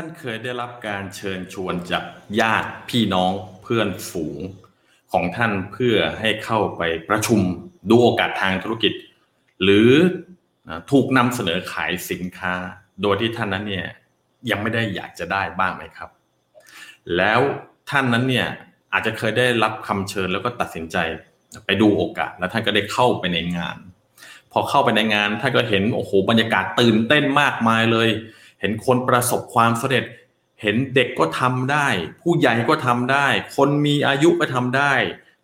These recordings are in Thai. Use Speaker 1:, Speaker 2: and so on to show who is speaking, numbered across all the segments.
Speaker 1: ท่านเคยได้รับการเชิญชวนจากญาติพี่น้องเพื่อนฝูงของท่านเพื่อให้เข้าไปประชุมดูโอกาสทางธุรกิจ หรือถูกนำเสนอขายสินค้า โดยที่ท่านนั้นเนี่ยยังไม่ได้อยากจะได้บ้างไหมครับ แล้วท่านนั้นเนี่ยอาจจะเคยได้รับคำเชิญแล้วก็ตัดสินใจไปดูโอกาส แล้วท่านก็ได้เข้าไปในงาน พอเข้าไปในงานท่านก็เห็นโอ้โหบรรยากาศตื่นเต้นมากมายเลย เห็นคนประสบความสำเร็จ เห็นเด็กก็ทำได้ ผู้ใหญ่ก็ทำได้ คนมีอายุก็ทำได้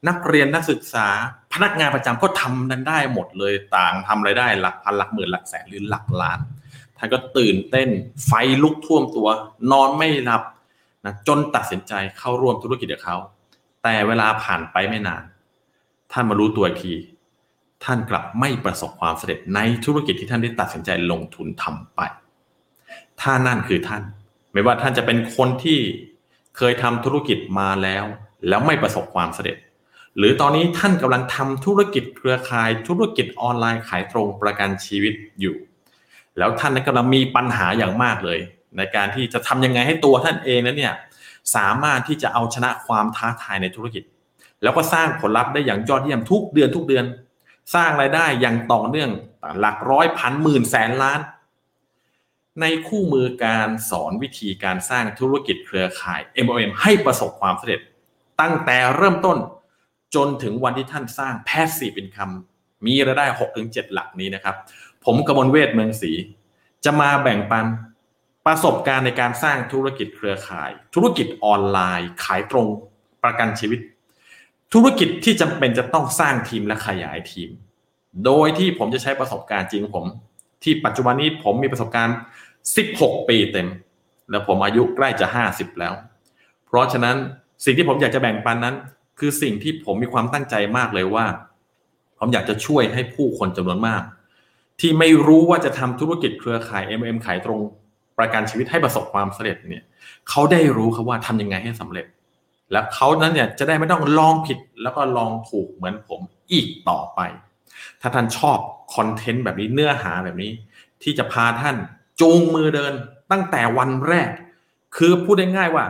Speaker 1: นักเรียนนักศึกษา พนักงานประจำก็ทำนั้นได้หมดเลยต่างทำไรายได้หลักพันหลักหมื่นหลักแสนหรือหลักล้านท่านก็ตื่นเต้นไฟลุกท่วมตัว นอนไม่หลับนะจนตัดสินใจเข้าร่วมธุรกิจกับเขาแต่เวลาผ่านไปไม่นาน ท่านมารู้ตัวที ท่านกลับไม่ประสบความสำเร็จในธุรกิจที่ท่านได้ตัดสินใจลงทุนทำไป ถ้านั่นคือท่าน ไม่ว่าท่านจะเป็นคนที่เคยทำธุรกิจมาแล้ว แล้วไม่ประสบความสำเร็จ หรือตอนนี้ท่านกำลังทำธุรกิจเครือข่ายธุรกิจออนไลน์ขายตรงประกันชีวิตอยู่ แล้วท่านนั้นกำลังมีปัญหาอย่างมากเลย ในการที่จะทำยังไงให้ตัวท่านเองนั้นเนี่ยสามารถที่จะเอาชนะความท้าทายในธุรกิจ แล้วก็สร้างผลลัพธ์ได้อย่างยอดเยี่ยมทุกเดือนทุกเดือน สร้างรายได้อย่างต่อเนื่องหลักร้อยพันหมื่นแสนล้าน ในคู่มือการสอนวิธีการสร้างธุรกิจเครือข่าย MLM ให้ประสบความสำเร็จ ตั้งแต่เริ่มต้นจนถึงวันที่ท่านสร้าง Passive Income มีรายได้ 6-7 หลักนี้นะครับ ผมกมลเวทเมืองศรีจะมาแบ่งปันประสบการณ์ในการสร้างธุรกิจเครือข่าย ธุรกิจออนไลน์ ขายตรงประกันชีวิต ธุรกิจที่จำเป็นจะต้องสร้างทีมและขยายทีม โดยที่ผมจะใช้ประสบการณ์จริงผม ที่ปัจจุบันนี้ผมมีประสบการณ์ 16 ปีเต็ม แล้วผมอายุใกล้จะ 50 แล้ว เพราะฉะนั้นสิ่งที่ผมอยากจะแบ่งปันนั้น คือสิ่งที่ผมมีความตั้งใจมากเลยว่า ผมอยากจะช่วยให้ผู้คนจำนวนมาก ที่ไม่รู้ว่าจะทำธุรกิจเครือข่าย MM ขายตรงประกันชีวิตให้ประสบความสำเร็จเนี่ยเขาได้รู้ครับว่าทำยังไงให้สำเร็จ แล้วเขานั้นเนี่ยจะได้ไม่ต้องลองผิดแล้วก็ลองถูกเหมือนผมอีกต่อไป ถ้าท่านชอบคอนเทนต์แบบนี้เนื้อหาแบบนี้ ที่จะพาท่าน จูงมือเดินตั้งแต่วันแรก คือพูดได้ง่ายว่า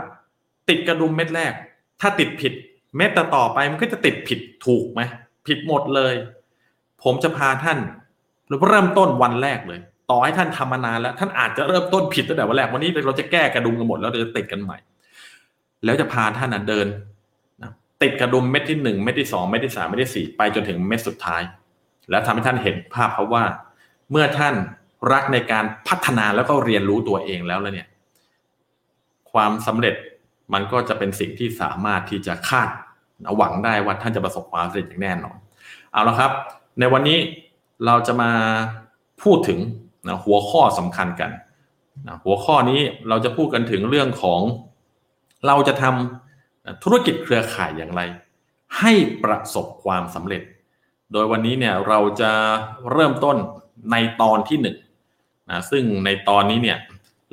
Speaker 1: ติดกระดุมเม็ดแรก ถ้าติดผิด เม็ดต่อไปมันก็จะติดผิดถูกไหมผิดหมดเลย ผมจะพาท่านเริ่มต้นวันแรกเลย ต่อให้ท่านทำมานานแล้ว ท่านอาจจะเริ่มต้นผิดตั้งแต่วันแรกวันนี้เราจะแก้กระดุมกันหมดแล้วเราจะติดกันใหม่ แล้วจะพาท่านเดินติดกระดุมเม็ดที่หนึ่งเม็ดที่สองเม็ดที่สามเม็ดที่สี่ไปจนถึงเม็ดสุดท้าย แล้วทำให้ท่านเห็นภาพเขาว่า เมื่อท่าน รักในการพัฒนาแล้วก็เรียนรู้ตัวเองแล้วแล้วเนี่ย ความสำเร็จมันก็จะเป็นสิ่งที่สามารถที่จะคาดหวังได้ว่าท่านจะประสบความสำเร็จอย่างแน่นอนเอาละครับ ในวันนี้เราจะมาพูดถึงนะหัวข้อสำคัญกันนะหัวข้อนี้เราจะพูดกันถึงเรื่องของ เราจะทำธุรกิจเครือข่ายอย่างไร ให้ประสบความสำเร็จ โดยวันนี้เนี่ยเราจะเริ่มต้นในตอนที่หนึ่ง นะซึ่งในตอนนี้เนี่ย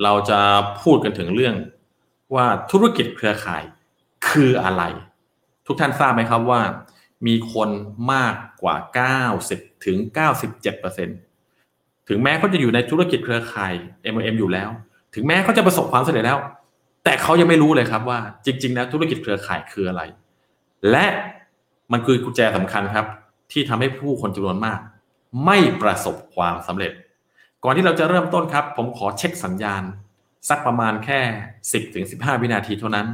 Speaker 1: เราจะพูดกันถึงเรื่องว่าธุรกิจเครือข่ายคืออะไร ทุกท่านทราบไหมครับว่า มีคนมากกว่า 90ถึง97%เถึงแม้เขาจะอยู่ในธุรกิจเครือข่าย MLM อยู่แล้ว ถึงแม้เขาจะประสบความสำเร็จแล้ว แต่เขายังไม่รู้เลยครับว่า จริง ๆ แล้วธุรกิจเครือข่ายคืออะไร และมันคือกุญแจสำคัญครับ ที่ทำให้ผู้คนจำนวนมาก ไม่ประสบความสำเร็จ ก่อนที่เราจะเริ่มต้นครับ ผมขอเช็คสัญญาณ สักประมาณแค่ 10-15 วินาทีเท่านั้น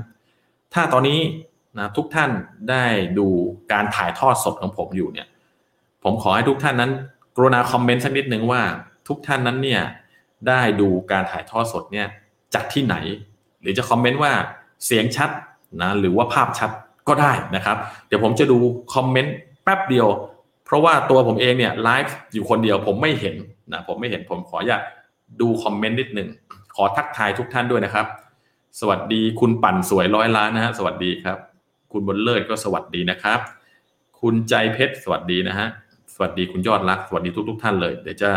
Speaker 1: ถ้าตอนนี้นะทุกท่านได้ดูการถ่ายทอดสดของผมอยู่เนี่ยผมขอให้ทุกท่านนั้น กรุณาคอมเมนต์สักนิดนึงว่า ทุกท่านนั้นเนี่ยได้ดูการถ่ายทอดสดเนี่ยจากที่ไหน หรือจะคอมเมนต์ว่าเสียงชัดนะหรือว่าภาพชัดก็ได้นะครับ เดี๋ยวผมจะดูคอมเมนต์แป๊บเดียว เพราะว่าตัวผมเองเนี่ยไลฟ์อยู่คนเดียวผมไม่เห็น นะผมไม่เห็นผมขออยากดูคอมเมนต์นิดหนึ่งขอทักทายทุกท่านด้วยนะครับ สวัสดีคุณปั่นสวยร้อยล้านนะฮะสวัสดีครับ คุณบนเลิศก็สวัสดีนะครับ คุณใจเพชรสวัสดีนะฮะสวัสดีคุณยอดรักสวัสดีทุกทุกท่านเลย เดี๋ยวจะ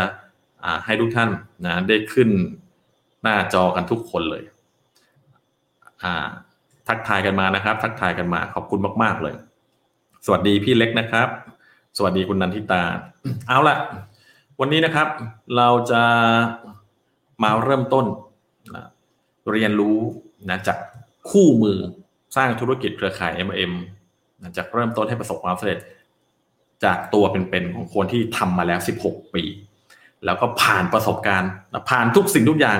Speaker 1: ให้ทุกท่านนะได้ขึ้นหน้าจอกันทุกคนเลยทักทายกันมานะครับ ทักทายกันมาขอบคุณมาก ๆเลย สวัสดีพี่เล็กนะครับ สวัสดีคุณนันทิตา เอาละ วันนี้นะครับเราจะมาเริ่มต้นนะเรียนรู้นะจากคู่มือสร้างธุรกิจเครือข่าย M&M นะจากเริ่มต้นให้ประสบความสำเร็จ จากตัวเป็นๆของคนที่ทำมาแล้ว 16 ปี แล้วก็ผ่านประสบการณ์นะผ่านทุกสิ่งทุกอย่าง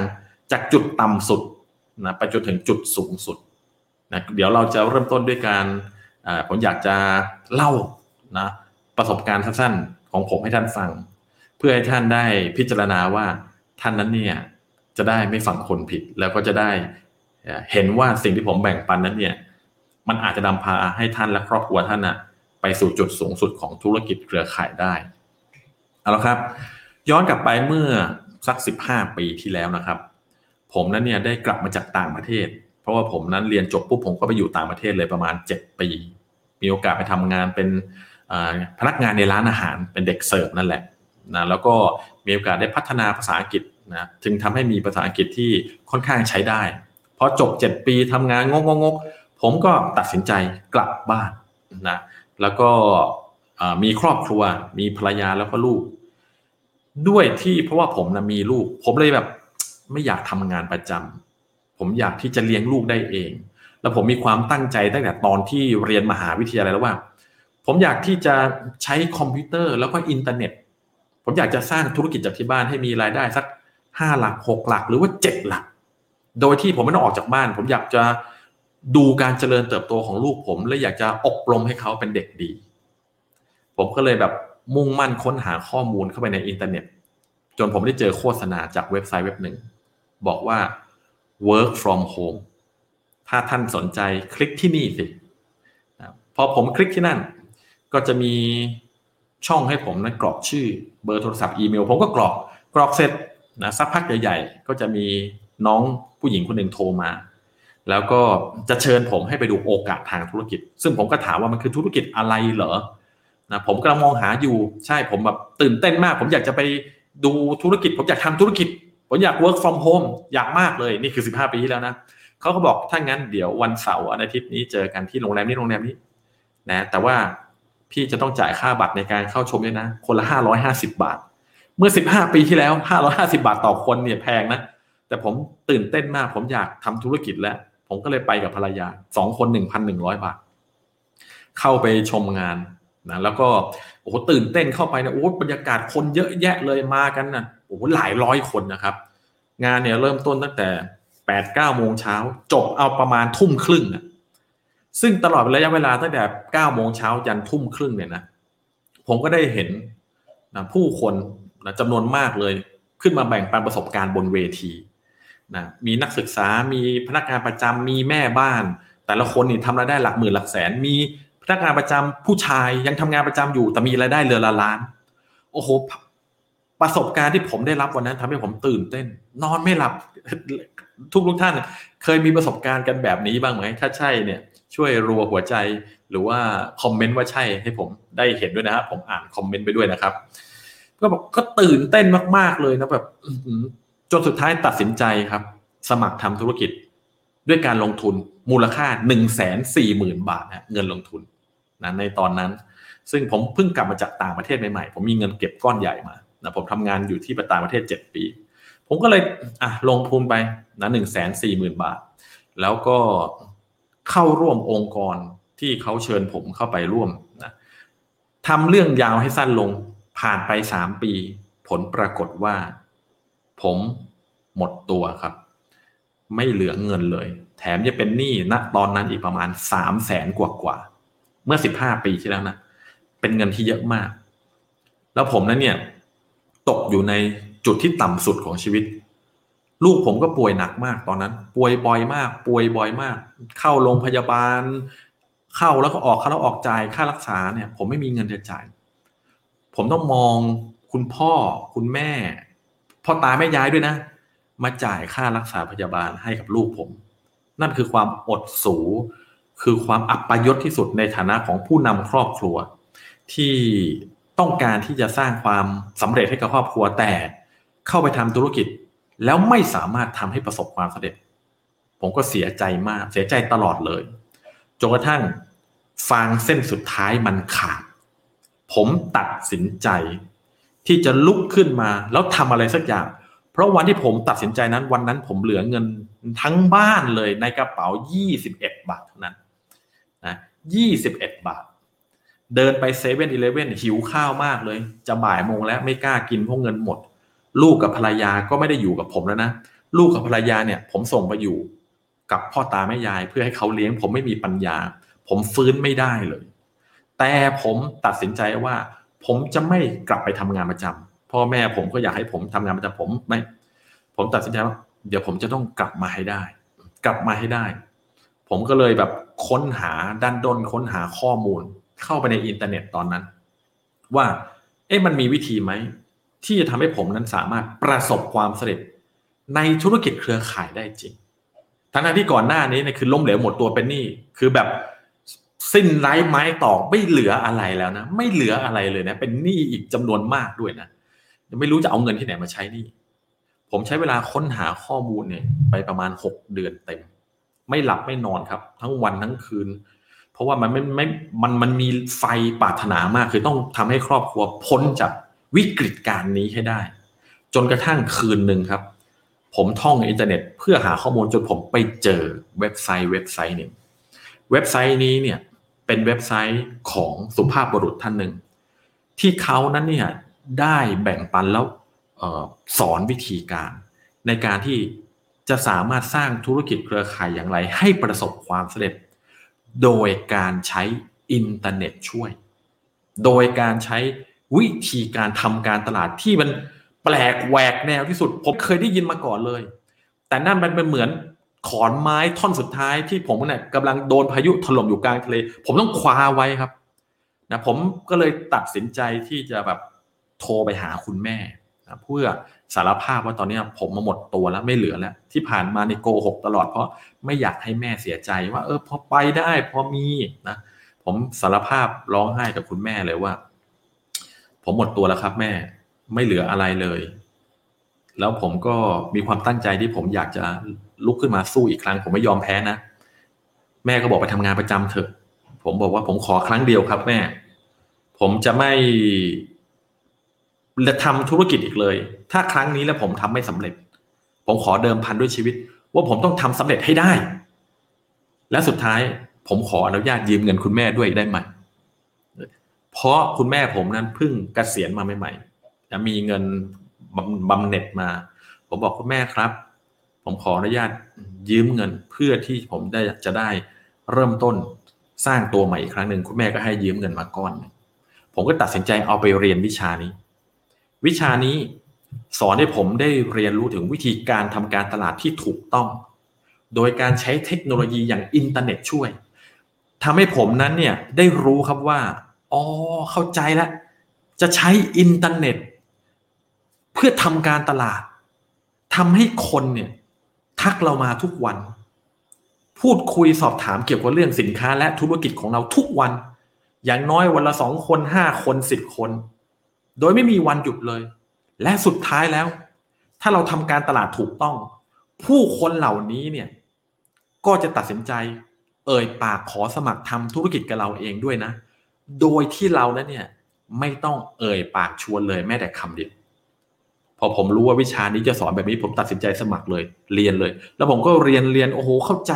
Speaker 1: จากจุดต่ำสุดนะไปจนถึงจุดสูงสุดนะเดี๋ยวเราจะเริ่มต้นด้วยการผมอยากจะเล่านะประสบการณ์สั้นๆของผมให้ท่านฟัง พื่อให้ท่านได้พิจารณาว่าท่านนั้นเนี่ยจะได้ไม่ฝังคนผิด แล้วก็จะได้เห็นว่าสิ่งที่ผมแบ่งปันนั้นเนี่ยมันอาจจะนำพาให้ท่านและครอบครัวท่านนะไปสู่จุดสูงสุดของธุรกิจเครือข่ายได้เอาละครับ ย้อนกลับไปเมื่อสักสิบห้าปีที่แล้วนะครับ ผมนั้นเนี่ยได้กลับมาจากต่างประเทศ เพราะว่าผมนั้นเรียนจบปุ๊บผมก็ไปอยู่ต่างประเทศเลยประมาณ 7 ปี มีโอกาสไปทำงานเป็นพนักงานในร้านอาหารเป็นเด็กเสิร์ฟนั่นแหละ นะแล้วก็มีโอกาสได้พัฒนาภาษาอังกฤษนะจึงทำให้มีภาษาอังกฤษที่ค่อนข้างใช้ได้พอจบ 7 ปีทำงานงกงกผมก็ตัดสินใจกลับบ้านนะแล้วก็มีครอบครัว มีภรรยาแล้วก็ลูก ด้วยที่เพราะว่าผมนะมีลูก ผมเลยแบบไม่อยากทำงานประจำผมอยากที่จะเลี้ยงลูกได้เอง แล้วผมมีความตั้งใจตั้งแต่ตอนที่เรียนมหาวิทยาลัยแล้วว่า ผมอยากที่จะใช้คอมพิวเตอร์แล้วก็อินเทอร์เน็ต ผมอยากจะสร้างธุรกิจจากที่บ้านให้มีรายได้สักห้าหลักหกหลักหรือว่าเจ็ดหลัก โดยที่ผมไม่ต้องออกจากบ้าน ผมอยากจะดูการเจริญเติบโตของลูกผม และอยากจะอบรมให้เขาเป็นเด็กดี ผมก็เลยแบบมุ่งมั่นค้นหาข้อมูลเข้าไปในอินเทอร์เน็ต จนผมได้เจอโฆษณาจากเว็บไซต์เว็บหนึ่ง บอกว่า work from home ถ้าท่านสนใจคลิกที่นี่สิพอผมคลิกที่นั่น ก็จะมี ช่องให้ผมนั้นกรอกชื่อเบอร์โทรศัพท์อีเมล ผมก็กรอกกรอกเสร็จนะสักพักใหญ่ๆก็จะมีน้องผู้หญิงคนหนึ่งโทรมา แล้วก็จะเชิญผมให้ไปดูโอกาสทางธุรกิจ ซึ่งผมก็ถามว่ามันคือธุรกิจอะไรเหรอนะผมกำลังมองหาอยู่ใช่ผมแบบตื่นเต้นมาก ผมอยากจะไปดูธุรกิจ ผมอยากทำธุรกิจ ผมอยาก work from home อยากมากเลยนี่คือ 15 ปีที่แล้วนะเขาก็บอกถ้างั้นเดี๋ยววันเสาร์อาทิตย์นี้เจอกันที่โรงแรมนี้โรงแรมนี้นะแต่ว่า พี่จะต้องจ่ายค่าบัตรในการเข้าชมด้วยนะ คนละ550บาท เมื่อสิบห้าปีที่แล้วห้าร้อยห้าสิบาทต่อคนเนี่ยแพงนะ แต่ผมตื่นเต้นมาก ผมอยากทำธุรกิจแล้ว ผมก็เลยไปกับภรรยาสองคนหนึ่งพันหนึ่งร้อยบาท เข้าไปชมงานนะแล้วก็โอ้โหตื่นเต้นเข้าไปนะโอ้บรรยากาศคนเยอะแยะเลยมากันนะโอ้โหหลายร้อยคนนะครับ งานเนี่ยเริ่มต้นตั้งแต่แปดเก้าโมงเช้าจบเอาประมาณทุ่มครึ่งอะ ซึ่งตลอดระยะเวลาตั้งแต่เก้าโมงเช้ายันทุ่มครึ่งเนี่ยนะผมก็ได้เห็นนะผู้คนนะจำนวนมากเลยขึ้นมาแบ่งปันประสบการณ์บนเวทีนะมีนักศึกษา มีพนักงานประจำมีแม่บ้าน แต่ละคนนี่ทำรายได้หลักหมื่นหลักแสน มีพนักงานประจำผู้ชายยังทำงานประจำอยู่แต่มีรายได้เรือละล้าน โอ้โหประสบการณ์ที่ผมได้รับวันนั้นทำให้ผมตื่นเต้น นอนไม่หลับ ทุกทุกท่าน เคยมีประสบการณ์กันแบบนี้บ้างไหมถ้าใช่เนี่ย ช่วยรัวหัวใจ หรือว่าคอมเมนต์ว่าใช่ให้ผมได้เห็นด้วยนะครับผมอ่านคอมเมนต์ไปด้วยนะครับก็บอกก็ตื่นเต้นมาก ๆเลยนะแบบจนสุดท้ายตัดสินใจครับ สมัครทำธุรกิจ ด้วยการลงทุนมูลค่าหนึ่งแสนสี่หมื่นบาทนะเงินลงทุนนะในตอนนั้น ซึ่งผมเพิ่งกลับมาจากต่างประเทศใหม่ๆ ผมมีเงินเก็บก้อนใหญ่มานะผมทำงานอยู่ที่ต่างประเทศเจ็ดปี ผมก็เลยอะลงทุนไปนะหนึ่งแสนสี่หมื่นบาท แล้วก็ เข้าร่วมองค์กรที่เขาเชิญผมเข้าไปร่วมนะทำเรื่องยาวให้สั้นลงผ่านไปสามปี ผลปรากฏว่า ผมหมดตัวครับ ไม่เหลือเงินเลย แถมจะเป็นหนี้ณตอนนั้นอีกประมาณสามแสนกว่ากว่า เมื่อสิบห้าปีที่แล้วนะเป็นเงินที่เยอะมาก แล้วผมนั้นเนี่ย ตกอยู่ในจุดที่ต่ำสุดของชีวิต ลูกผมก็ป่วยหนักมากตอนนั้น ป่วยบ่อยมาก ป่วยบ่อยมาก เข้าโรงพยาบาล เข้าแล้วก็ออกเข้าแล้วออกจ่ายค่ารักษาเนี่ย ผมไม่มีเงินจะจ่าย ผมต้องมองคุณพ่อคุณแม่ พ่อตาแม่ยายด้วยนะ มาจ่ายค่ารักษาพยาบาลให้กับลูกผม นั่นคือความอดสูคือความอับปยศที่สุดในฐานะของผู้นำครอบครัว ที่ต้องการที่จะสร้างความสำเร็จให้กับครอบครัวแต่เข้าไปทำธุรกิจ แล้วไม่สามารถทำให้ประสบความสำเร็จ ผมก็เสียใจมากเสียใจตลอดเลยจนกระทั่งฟางเส้นสุดท้ายมันขาด ผมตัดสินใจ ที่จะลุกขึ้นมา แล้วทำอะไรสักอย่าง เพราะวันที่ผมตัดสินใจนั้นวันนั้นผมเหลือเงินทั้งบ้านเลยในกระเป๋า 21 บาทเท่านั้นนะ21 บาท เดินไปเซเว่นอีเลฟเว่นหิวข้าวมากเลย จะบ่ายโมงแล้วไม่กล้ากินเพราะเงินหมด ลูกกับภรรยาก็ไม่ได้อยู่กับผมแล้วนะลูกกับภรรยาเนี่ย ผมส่งไปอยู่กับพ่อตาแม่ยายเพื่อให้เขาเลี้ยง ผมไม่มีปัญญา ผมฟื้นไม่ได้เลย แต่ผมตัดสินใจว่า ผมจะไม่กลับไปทำงานประจำพ่อแม่ผมก็อยากให้ผมทำงานประจำผมไม่ ผมตัดสินใจว่า เดี๋ยวผมจะต้องกลับมาให้ได้ กลับมาให้ได้ ผมก็เลยแบบค้นหาดันด้นค้นหาข้อมูล เข้าไปในอินเทอร์เน็ตตอนนั้น ว่า เอ๊ะมันมีวิธีไหม ที่จะทำให้ผมนั้นสามารถประสบความสำเร็จในธุรกิจเครือข่ายได้จริง ทั้งที่ก่อนหน้านี้เนี่ยคือล้มเหลวหมดตัวเป็นหนี้คือแบบสิ้นไร้ไม้ตอกไม่เหลืออะไรแล้วนะ ไม่เหลืออะไรเลยนะ เป็นหนี้อีกจำนวนมากด้วยนะไม่รู้จะเอาเงินที่ไหนมาใช้หนี้ผมใช้เวลาค้นหาข้อมูลเนี่ยไปประมาณหกเดือนเต็ม ไม่หลับไม่นอนครับ ทั้งวันทั้งคืน เพราะว่ามันไม่ไม่มันมันมีไฟปรารถนามาก คือต้องทำให้ครอบครัวพ้นจาก วิกฤตการณ์นี้ให้ได้ จนกระทั่งคืนหนึ่งครับ ผมท่องอินเทอร์เน็ต เพื่อหาข้อมูลจนผมไปเจอเว็บไซต์เว็บไซต์หนึ่งเว็บไซต์นี้เนี่ยเป็นเว็บไซต์ของสุภาพบุรุษท่านหนึ่งที่เขานั้นเนี่ยได้แบ่งปันแล้วสอนวิธีการ ในการที่จะสามารถสร้างธุรกิจเครือข่ายอย่างไร ให้ประสบความสำเร็จ โดยการใช้อินเทอร์เน็ตช่วย โดยการใช้ วิธีการทำการตลาดที่มันแปลกแหวกแนวที่สุด ผมเคยได้ยินมาก่อนเลย แต่นั่นมันเป็นเหมือนขอนไม้ท่อนสุดท้ายที่ผมเนี่ยกำลังโดนพายุถล่มอยู่กลางทะเล ผมต้องคว้าไว้ครับนะผมก็เลยตัดสินใจที่จะแบบโทรไปหาคุณแม่เพื่อสารภาพว่าตอนนี้ผมมาหมดตัวแล้วไม่เหลือแล้วที่ผ่านมาในโกหกตลอดเพราะไม่อยากให้แม่เสียใจว่า เออพอไปได้พอมีนะผมสารภาพร้องไห้กับคุณแม่เลยว่า ผมหมดตัวแล้วครับแม่ ไม่เหลืออะไรเลย แล้วผมก็มีความตั้งใจที่ผมอยากจะลุกขึ้นมาสู้อีกครั้ง ผมไม่ยอมแพ้นะ แม่ก็บอกไปทำงานประจำเถอะ ผมบอกว่าผมขอครั้งเดียวครับ แม่ ผมจะไม่จะทำธุรกิจอีกเลย ถ้าครั้งนี้แล้วผมทำไม่สำเร็จ ผมขอเดิมพันด้วยชีวิต ว่าผมต้องทำสำเร็จให้ได้ และสุดท้าย ผมขออนุญาตยืมเงินคุณแม่ด้วยได้ไหม เพราะคุณแม่ผมนั้นเพิ่งเกษียณมาใหม่ๆจะมีเงินบำเหน็จมา ผมบอกคุณแม่ครับ ผมขออนุญาตยืมเงินเพื่อที่ผมได้จะได้เริ่มต้นสร้างตัวใหม่อีกครั้งหนึ่งคุณแม่ก็ให้ยืมเงินมาก้อนผมก็ตัดสินใจเอาไปเรียนวิชานี้ วิชานี้สอนให้ผมได้เรียนรู้ถึงวิธีการทำการตลาดที่ถูกต้อง โดยการใช้เทคโนโลยีอย่างอินเทอร์เน็ตช่วยทำให้ผมนั้นเนี่ยได้รู้ครับว่า อ๋อเข้าใจแล้วจะใช้อินเทอร์เน็ต เพื่อทำการตลาดทำให้คนเนี่ยทักเรามาทุกวัน พูดคุยสอบถามเกี่ยวกับเรื่องสินค้าและธุรกิจของเราทุกวัน อย่างน้อยวันละสองคนห้าคนสิบคน โดยไม่มีวันหยุดเลย และสุดท้ายแล้ว ถ้าเราทำการตลาดถูกต้อง ผู้คนเหล่านี้เนี่ยก็จะตัดสินใจ เอ่ยปากขอสมัครทำธุรกิจกับเราเองด้วยนะ โดยที่เรานั้นเนี่ยไม่ต้องเอ่ยปากชวนเลยแม้แต่คำเดียวพอผมรู้ว่าวิชานี้จะสอนแบบนี้ผมตัดสินใจสมัครเลย เรียนเลย แล้วผมก็เรียนเรียนโอ้โหเข้าใจ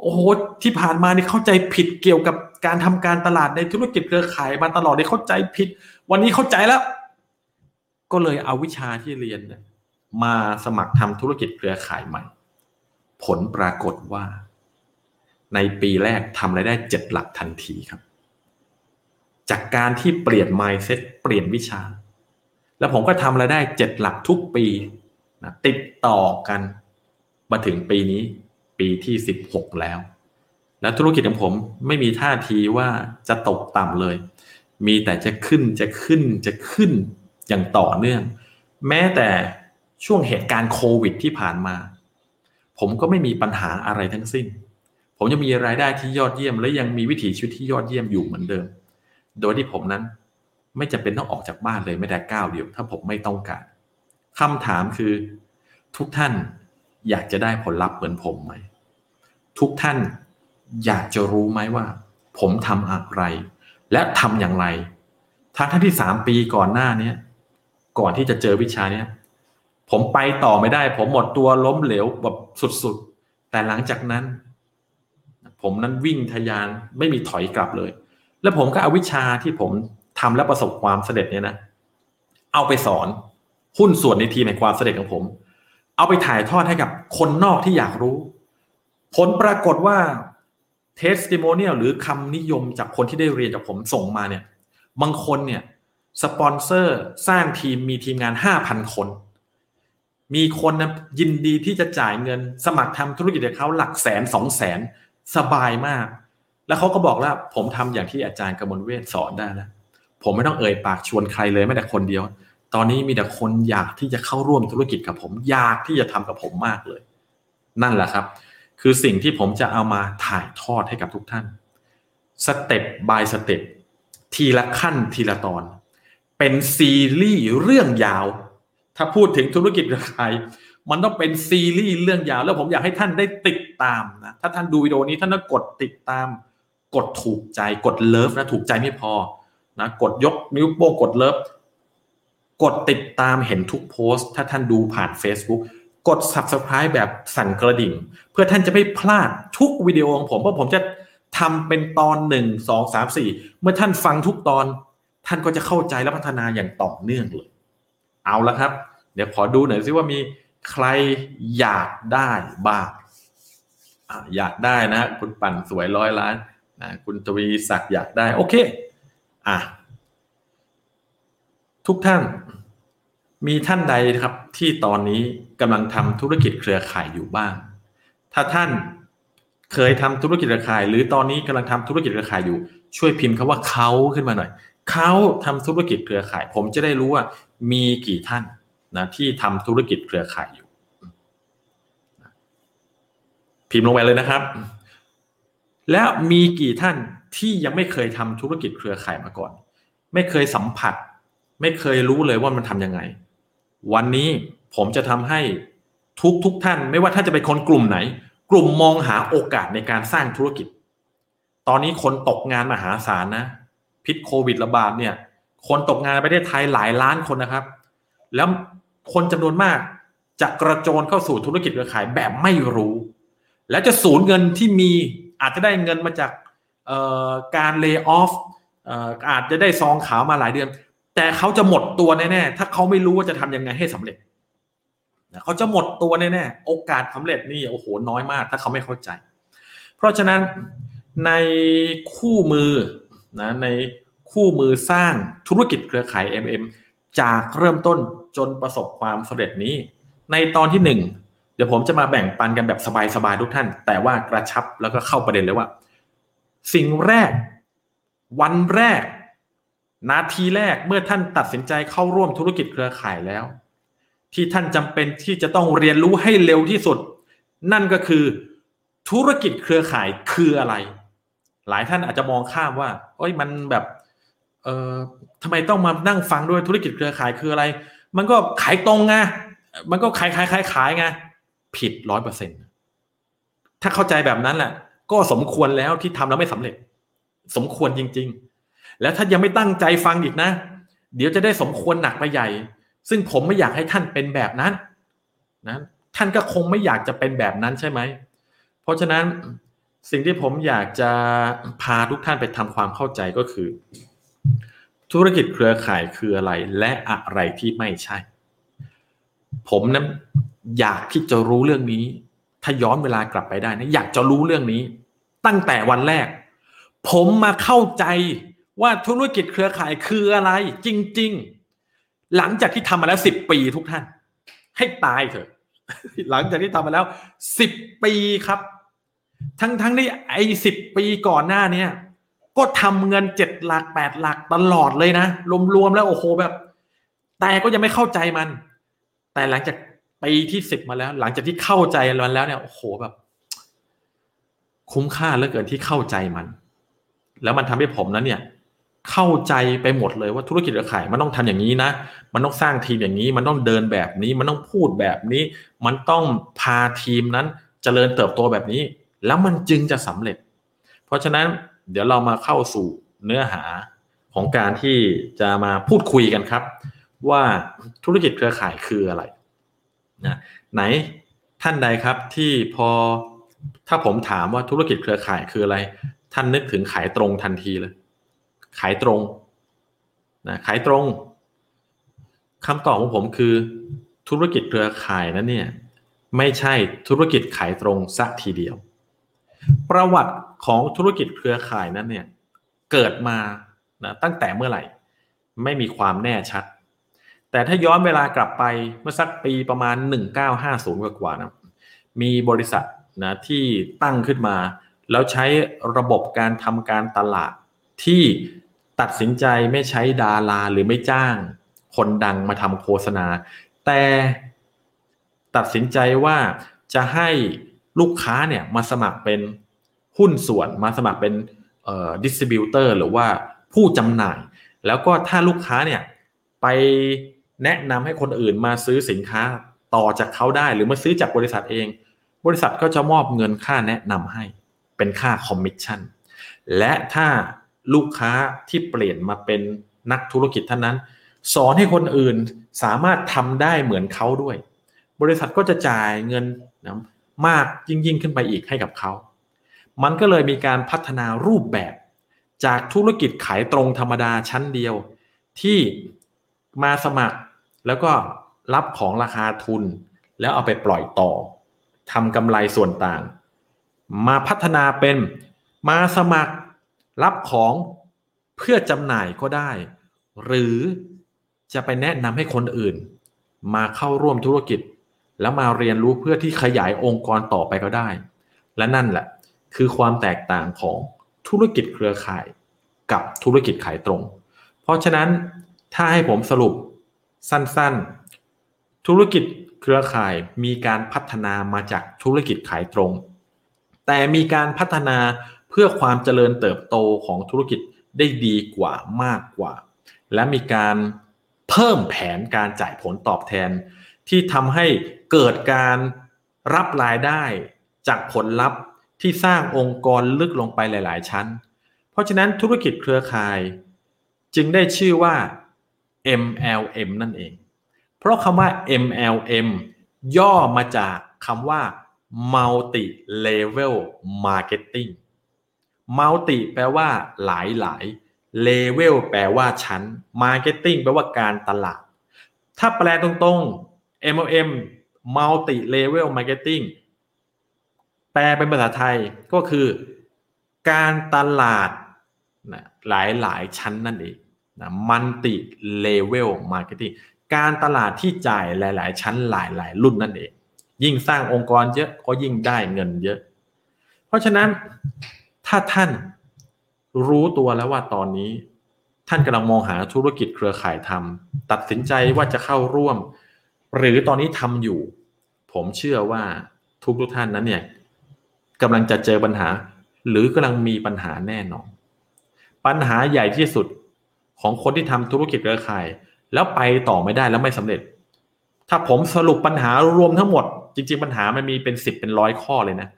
Speaker 1: โอ้โหที่ผ่านมานี่เข้าใจผิดเกี่ยวกับการทำการตลาดในธุรกิจเครือข่ายมาตลอดได้เข้าใจผิด วันนี้เข้าใจแล้ว ก็เลยเอาวิชาที่เรียนมาสมัครทำธุรกิจเครือข่ายใหม่ ผลปรากฏว่า ในปีแรกทำรายได้เจ็ดหลักทันทีครับ จากการที่เปลี่ยน mindset เปลี่ยนวิชา แล้วผมก็ทำรายได้เจ็ดหลักทุกปีนะติดต่อกันมาถึงปีนี้ ปีที่สิบหกแล้ว และธุรกิจของผมไม่มีท่าทีว่าจะตกต่ำเลย มีแต่จะขึ้นจะขึ้นจะขึ้นอย่างต่อเนื่อง แม้แต่ช่วงเหตุการณ์โควิดที่ผ่านมา ผมก็ไม่มีปัญหาอะไรทั้งสิ้น ผมยังมีรายได้ที่ยอดเยี่ยม และยังมีวิถีชีวิตที่ยอดเยี่ยมอยู่เหมือนเดิม โดยที่ผมนั้น ไม่จำเป็นต้องออกจากบ้านเลยไม่แต่ก้าวเดียว ถ้าผมไม่ต้องการคำถามคือทุกท่านอยากจะได้ผลลัพธ์เหมือนผมไหม ทุกท่านอยากจะรู้ไหมว่า ผมทำอะไร และทำอย่างไรทั้งที่สามปีก่อนหน้าเนี้ยก่อนที่จะเจอวิชาเนี้ยผมไปต่อไม่ได้ ผมหมดตัวล้มเหลวแบบสุดๆ แต่หลังจากนั้น ผมนั้นวิ่งทยานไม่มีถอยกลับเลย แล้วผมก็เอาวิชาที่ผมทำและประสบความสำเร็จเนี่ยนะ เอาไปสอนหุ้นส่วนในทีมแห่งความสำเร็จของผม เอาไปถ่ายทอดให้กับคนนอกที่อยากรู้ ผลปรากฏว่าเทสติโมเนียลหรือคำนิยมจากคนที่ได้เรียนจากผมส่งมาเนี่ย บางคนเนี่ยสปอนเซอร์สร้างทีมมีทีมงานห้าพันคน มีคนนะยินดีที่จะจ่ายเงินสมัครทำธุรกิจกับเขาหลักแสนสองแสนสบายมาก แล้วเขาก็บอกแล้วผมทำอย่างที่อาจารย์กมลเวทสอนได้แล้วผมไม่ต้องเอ่ยปากชวนใครเลยแม้แต่คนเดียว ตอนนี้มีแต่คนอยากที่จะเข้าร่วมธุรกิจกับผม อยากที่จะทำกับผมมากเลย นั่นแหละครับ คือสิ่งที่ผมจะเอามาถ่ายทอดให้กับทุกท่าน step by step ทีละขั้นทีละตอน เป็นซีรีส์เรื่องยาว ถ้าพูดถึงธุรกิจกับใครมันต้องเป็นซีรีส์เรื่องยาว แล้วผมอยากให้ท่านได้ติดตามนะถ้าท่านดูวิดีโอนี้ท่านต้องกดติดตาม กดถูกใจกด love นะถูกใจไม่พอนะกดยกนิ้วโป้งกด love กดติดตามเห็นทุกโพสต์ ถ้าท่านดูผ่าน Facebook กด Subscribe แบบสั่นกระดิ่ง เพื่อท่านจะไม่พลาดทุกวิดีโอของผมเพราะผมจะทำเป็นตอนหนึ่งสองสามสี่เมื่อท่านฟังทุกตอน ท่านก็จะเข้าใจและพัฒนาอย่างต่อเนื่องเลย เอาละครับ เดี๋ยวขอดูหน่อยซิว่ามีใครอยากได้บ้างอยากได้นะ คุณปั่นสวยร้อยล้าน นะคุณทวีศักดิ์อยากได้ โอเค อะ ทุกท่าน มีท่านใดครับ ที่ตอนนี้กำลังทำธุรกิจเครือข่ายอยู่บ้าง ถ้าท่านเคยทำธุรกิจเครือข่าย หรือตอนนี้กำลังทำธุรกิจเครือข่ายอยู่ ช่วยพิมพ์คาว่าเขาขึ้นมาหน่อยเขาทำธุรกิจเครือข่าย ผมจะได้รู้ว่า มีกี่ท่านนะที่ทำธุรกิจเครือข่ายอยู่ พิมพ์ลงไปเลยนะครับ แล้วมีกี่ท่านที่ยังไม่เคยทำธุรกิจเครือข่ายมาก่อน ไม่เคยสัมผัส ไม่เคยรู้เลยว่ามันทำยังไง วันนี้ผมจะทำให้ทุกทุกท่าน ไม่ว่าท่านจะเป็นคนกลุ่มไหน กลุ่มมองหาโอกาสในการสร้างธุรกิจ ตอนนี้คนตกงานมหาศาลนะ พิษโควิดระบาดเนี่ย คนตกงานในประเทศไทยหลายล้านคนนะครับ แล้วคนจำนวนมากจะกระโจนเข้าสู่ธุรกิจเครือข่ายแบบไม่รู้ แล้วจะสูญเงินที่มี อาจจะได้เงินมาจากการเลิกออฟอาจจะได้ซองขาวมาหลายเดือน แต่เขาจะหมดตัวแน่ๆถ้าเขาไม่รู้ว่าจะทำยังไงให้สำเร็จเขาจะหมดตัวแน่ๆโอกาสสาเร็จนี่โอ้โหน้อยมาก ถ้าเขาไม่เข้าใจ เพราะฉะนั้นในคู่มือนะในคู่มือสร้างธุรกิจเครือข่าย MM จากเริ่มต้นจนประสบความสำเร็จนี้ ในตอนที่หนึ่ง เดี๋ยวผมจะมาแบ่งปันกันแบบสบายๆทุกท่าน แต่ว่ากระชับแล้วก็เข้าประเด็นเลยว่า สิ่งแรก วันแรก นาทีแรกเมื่อท่านตัดสินใจเข้าร่วมธุรกิจเครือข่ายแล้ว ที่ท่านจำเป็นที่จะต้องเรียนรู้ให้เร็วที่สุด นั่นก็คือ ธุรกิจเครือข่ายคืออะไร หลายท่านอาจจะมองข้ามว่าโอ้ยมันแบบเอ่อทำไมต้องมานั่งฟังด้วยธุรกิจเครือข่ายคืออะไร มันก็ขายตรงไงมันก็ขายขายขายขายไง ผิดร้อยเปอร์เซ็นถ้าเข้าใจแบบนั้นแหละก็สมควรแล้วที่ทำแล้วไม่สำเร็จ สมควรจริง ๆ แล้วถ้ายังไม่ตั้งใจฟังอีกนะ เดี๋ยวจะได้สมควรหนักไปใหญ่ ซึ่งผมไม่อยากให้ท่านเป็นแบบนั้นนะท่านก็คงไม่อยากจะเป็นแบบนั้นใช่ไหม เพราะฉะนั้นสิ่งที่ผมอยากจะพาทุกท่านไปทำความเข้าใจก็คือ ธุรกิจเครือข่ายคืออะไรและอะไรที่ไม่ใช่ ผมนั้น อยากที่จะรู้เรื่องนี้ ถ้าย้อนเวลากลับไปได้นะอยากจะรู้เรื่องนี้ ตั้งแต่วันแรก ผมมาเข้าใจว่าธุรกิจเครือข่ายคืออะไร จริง ๆ หลังจากที่ทำมาแล้วสิบปีทุกท่าน ให้ตายเถอะ หลังจากที่ทำมาแล้วสิบปีครับ ทั้งๆทที่ไอ้สิบปีก่อนหน้าเนี้ก็ทำเงินเจ็ดหลักแปดหลักตลอดเลยนะรวมๆแล้วโอ้โหแบบ แต่ก็ยังไม่เข้าใจมัน แต่หลังจาก ปีที่สิบมาแล้ว หลังจากที่เข้าใจมันแล้วเนี่ยโอ้โหแบบ คุ้มค่าเหลือเกินที่เข้าใจมัน แล้วมันทำให้ผมนั้นเนี่ย เข้าใจไปหมดเลยว่าธุรกิจเครือข่ายมันต้องทำอย่างนี้นะมันต้องสร้างทีมอย่างนี้ มันต้องเดินแบบนี้ มันต้องพูดแบบนี้ มันต้องพาทีมนั้นจเจริญเติบโตแบบนี้ แล้วมันจึงจะสำเร็จ เพราะฉะนั้นเดี๋ยวเรามาเข้าสู่เนื้อหาของการที่จะมาพูดคุยกันครับ ว่าธุรกิจเครือข่ายคืออะไร นะไหนท่านใดครับที่พอถ้าผมถามว่าธุรกิจเครือข่ายคืออะไร ท่านนึกถึงขายตรงทันทีเลย ขายตรงนะขายตรงคำตอบของผมคือ ธุรกิจเครือข่ายนั้นเนี่ยไม่ใช่ธุรกิจขายตรงสักทีเดียว ประวัติของธุรกิจเครือข่ายนั้นเนี่ยเกิดมานะตั้งแต่เมื่อไหร่ ไม่มีความแน่ชัด แต่ถ้าย้อนเวลากลับไปเมื่อสักปีประมาณ 1950 กว่าๆนะมีบริษัทนะที่ตั้งขึ้นมา แล้วใช้ระบบการทำการตลาด ที่ตัดสินใจไม่ใช้ดาราหรือไม่จ้าง คนดังมาทำโฆษณา แต่ตัดสินใจว่าจะให้ลูกค้าเนี่ยมาสมัครเป็นหุ้นส่วนมาสมัครเป็นดิสติบิวเตอร์หรือว่าผู้จำหน่าย แล้วก็ถ้าลูกค้าเนี่ยไป แนะนำให้คนอื่นมาซื้อสินค้าต่อจากเขาได้ หรือมาซื้อจากบริษัทเอง บริษัทก็จะมอบเงินค่าแนะนำให้ เป็นค่าคอมมิชชั่นและถ้าลูกค้าที่เปลี่ยนมาเป็นนักธุรกิจท่านนั้น สอนให้คนอื่นสามารถทำได้เหมือนเขาด้วย บริษัทก็จะจ่ายเงินนะมากยิ่งยิ่งขึ้นไปอีกให้กับเขา มันก็เลยมีการพัฒนารูปแบบ จากธุรกิจขายตรงธรรมดาชั้นเดียว ที่มาสมัคร แล้วก็รับของราคาทุน แล้วเอาไปปล่อยต่อทำกำไรส่วนต่าง มาพัฒนาเป็นมาสมัครรับของเพื่อจำหน่ายก็ได้ หรือจะไปแนะนำให้คนอื่น มาเข้าร่วมธุรกิจ แล้วมาเรียนรู้เพื่อที่ขยายองค์กรต่อไปก็ได้ และนั่นแหละคือความแตกต่างของธุรกิจเครือข่ายกับธุรกิจขายตรง เพราะฉะนั้นถ้าให้ผมสรุป สั้นๆ ธุรกิจเครือข่ายมีการพัฒนามาจากธุรกิจขายตรง แต่มีการพัฒนาเพื่อความเจริญเติบโตของธุรกิจได้ดีกว่ามากกว่า และมีการเพิ่มแผนการจ่ายผลตอบแทน ที่ทำให้เกิดการรับรายได้จากผลลัพธ์ที่สร้างองค์กรลึกลงไปหลาย ๆ ชั้น เพราะฉะนั้นธุรกิจเครือข่าย จึงได้ชื่อว่า MLM นั่นเอง เพราะคำว่า MLM ย่อมาจากคำว่า Multi Level Marketing Multi แปลว่าหลายหลาย Level แปลว่าชั้น Marketing แปลว่าการตลาด ถ้าแปลตรงๆ MLM Multi Level Marketing แปลเป็นภาษาไทยก็คือ การตลาดหลายหลายชั้นนั่นเอง นะ multi-level marketing การตลาดที่จ่ายหลาย ๆ ชั้นหลาย ๆ รุ่นนั่นเอง ยิ่งสร้างองค์กรเยอะก็ยิ่งได้เงินเยอะ เพราะฉะนั้นถ้าท่านรู้ตัวแล้วว่าตอนนี้ ท่านกำลังมองหาธุรกิจเครือข่ายท่านตัดสินใจว่าจะเข้าร่วม หรือตอนนี้ทำอยู่ ผมเชื่อว่าทุกทุกท่านนั้นเนี่ยกำลังจะเจอปัญหา หรือกำลังมีปัญหาแน่นอนปัญหาใหญ่ที่สุด ของคนที่ทำธุรกิจเครือข่าย แล้วไปต่อไม่ได้แล้วไม่สำเร็จ ถ้าผมสรุปปัญหารวมทั้งหมด จริง ๆ ปัญหามันมีเป็นสิบเป็นร้อยข้อเลยนะ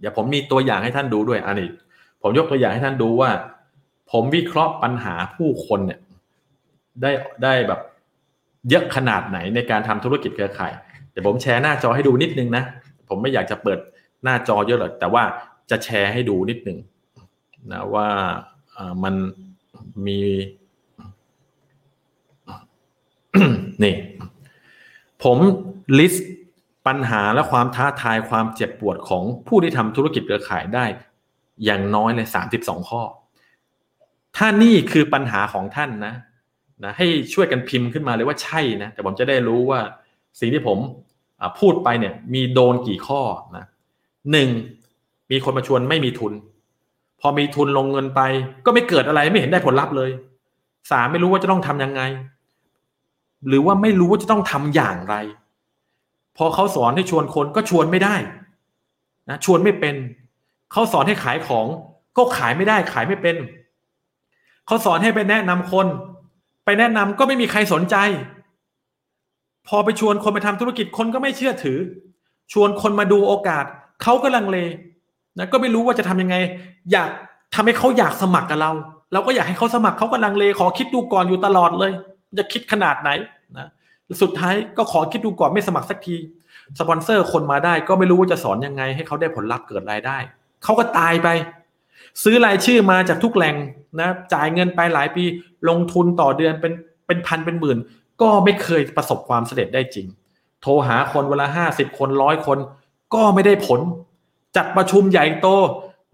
Speaker 1: เดี๋ยวผมมีตัวอย่างให้ท่านดูด้วยอันนี้ผมยกตัวอย่างให้ท่านดูว่า ผมวิเคราะห์ปัญหาผู้คนเนี่ย ได้ได้แบบเยอะขนาดไหนในการทำธุรกิจเครือข่ายเดี๋ยวผมแชร์หน้าจอให้ดูนิดนึงนะผมไม่อยากจะเปิดหน้าจอเยอะหรอกแต่ว่าจะแชร์ให้ดูนิดนึงนะว่ามันมี นี่ ผมลิสต์ปัญหาและความท้าทายความเจ็บปวดของผู้ที่ทำธุรกิจเครือข่ายได้ อย่างน้อยเลยสามสิบสองข้อ ถ้านี่คือปัญหาของท่านนะนะให้ช่วยกันพิมพ์ขึ้นมาเลยว่าใช่นะแต่ผมจะได้รู้ว่าสิ่งที่ผมพูดไปเนี่ย มีโดนกี่ข้อนะหนึ่งมีคนมาชวนไม่มีทุน พอมีทุนลงเงินไป ก็ไม่เกิดอะไรไม่เห็นได้ผลลัพธ์เลยสามไม่รู้ว่าจะต้องทำยังไง หรือว่าไม่รู้ว่าจะต้องทำอย่างไร พอเขาสอนให้ชวนคนก็ชวนไม่ได้นะชวนไม่เป็น เขาสอนให้ขายของ ก็ขายไม่ได้ขายไม่เป็น เขาสอนให้ไปแนะนำคน ไปแนะนำก็ไม่มีใครสนใจ พอไปชวนคนไปทำธุรกิจคนก็ไม่เชื่อถือ ชวนคนมาดูโอกาส เขาก็ลังเลนะก็ไม่รู้ว่าจะทำยังไง อยากทำให้เขาอยากสมัครกับเรา เราก็อยากให้เขาสมัครเขาก็ลังเลขอคิดดูก่อนอยู่ตลอดเลย จะคิดขนาดไหนนะสุดท้ายก็ขอคิดดูก่อนไม่สมัครสักที
Speaker 2: สปอนเซอร์คนมาได้ก็ไม่รู้ว่าจะสอนยังไง ให้เขาได้ผลลัพธ์เกิดรายได้ เขาก็ตายไป ซื้อรายชื่อมาจากทุกแหล่งนะจ่ายเงินไปหลายปีลงทุนต่อเดือนเป็นเป็นพันเป็นหมื่น ก็ไม่เคยประสบความสำเร็จได้จริง โทรหาคนเวลาห้าสิบคนร้อยคน ก็ไม่ได้ผล จัดประชุมใหญ่โต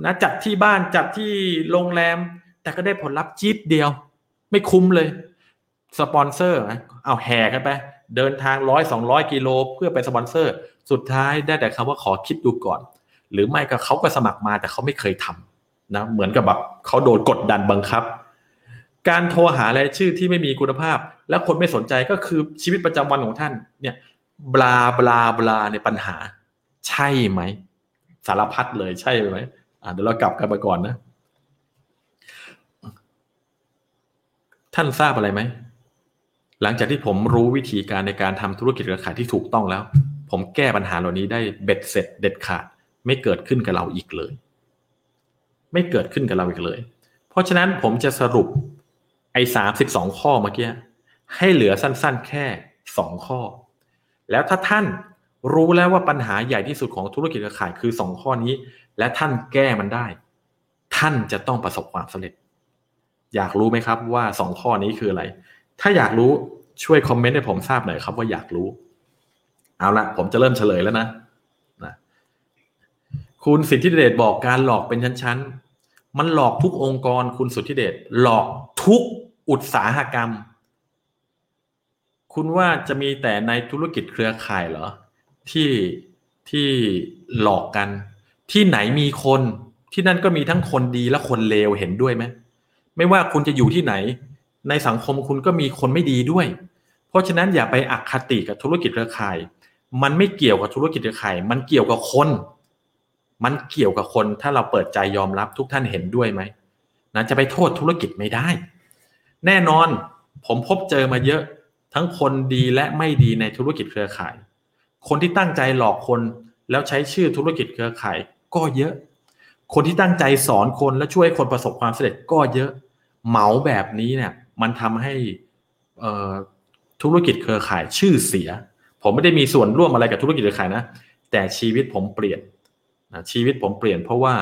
Speaker 2: นะจัดที่บ้านจัดที่โรงแรม แต่ก็ได้ผลลัพธ์จี๊ดเดียว ไม่คุ้มเลย สปอนเซอร์เอาแห่กันไปเดินทางร้อยสองร้อยกิโลเพื่อไปสปอนเซอร์ สุดท้ายได้แต่คำว่าขอคิดดูก่อน หรือไม่ก็เขาก็สมัครมาแต่เขาไม่เคยทำนะเหมือนกับแบบเขาโดนกดดันบังคับ การโทรหารายชื่อที่ไม่มีคุณภาพ แล้วคนไม่สนใจก็คือชีวิตประจำวันของท่าน เนี่ยบลาบลาบลาในปัญหา ใช่ไหม สารพัดเลยใช่ไหมเดี๋ยวเรากลับกันไปก่อนนะ ท่านทราบอะไรไหม หลังจากที่ผมรู้วิธีการในการทำธุรกิจเครือข่ายที่ถูกต้องแล้ว ผมแก้ปัญหาเหล่านี้ได้เบ็ดเสร็จเด็ดขาด ไม่เกิดขึ้นกับเราอีกเลย ไม่เกิดขึ้นกับเราอีกเลย เพราะฉะนั้นผมจะสรุปไอ้สามสิบสองข้อเมื่อกี้ให้เหลือสั้นๆ แค่สองข้อ แล้วถ้าท่านรู้แล้วว่าปัญหาใหญ่ที่สุดของธุรกิจเครือข่ายคือสองข้อนี้ และท่านแก้มันได้ ท่านจะต้องประสบความสำเร็จ อยากรู้ไหมครับว่าสองข้อนี้คืออะไร ถ้าอยากรู้ ช่วยคอมเมนต์ให้ผมทราบหน่อยครับว่าอยากรู้ เอาละผมจะเริ่มเฉลยแล้วนะนะคุณสิทธิเดชบอกการหลอกเป็นชั้นๆ มันหลอกทุกองค์กร คุณสุทธิเดชหลอกทุกอุตสาหกรรม คุณว่าจะมีแต่ในธุรกิจเครือข่ายเหรอ ที่ที่หลอกกัน ที่ไหนมีคนที่นั่นก็มีทั้งคนดีและคนเลวเห็นด้วยไหมไม่ว่าคุณจะอยู่ที่ไหน ในสังคมคุณก็มีคนไม่ดีด้วย เพราะฉะนั้นอย่าไปอคติกับธุรกิจเครือข่าย มันไม่เกี่ยวกับธุรกิจเครือข่าย มันเกี่ยวกับคน มันเกี่ยวกับคนถ้าเราเปิดใจยอมรับทุกท่านเห็นด้วยไหมนะจะไปโทษธุรกิจไม่ได้ แน่นอนผมพบเจอมาเยอะทั้งคนดีและไม่ดีในธุรกิจเครือข่าย คนที่ตั้งใจหลอกคนแล้วใช้ชื่อธุรกิจเครือข่ายก็เยอะ คนที่ตั้งใจสอนคนแล้วช่วยคนประสบความสำเร็จก็เยอะ เหมาแบบนี้เนี่ย มันทำให้ธุรกิจเครือข่ายชื่อเสีย ผมไม่ได้มีส่วนร่วมอะไรกับธุรกิจเครือข่ายนะ แต่ชีวิตผมเปลี่ยนนะชีวิตผมเปลี่ยนเพราะว่า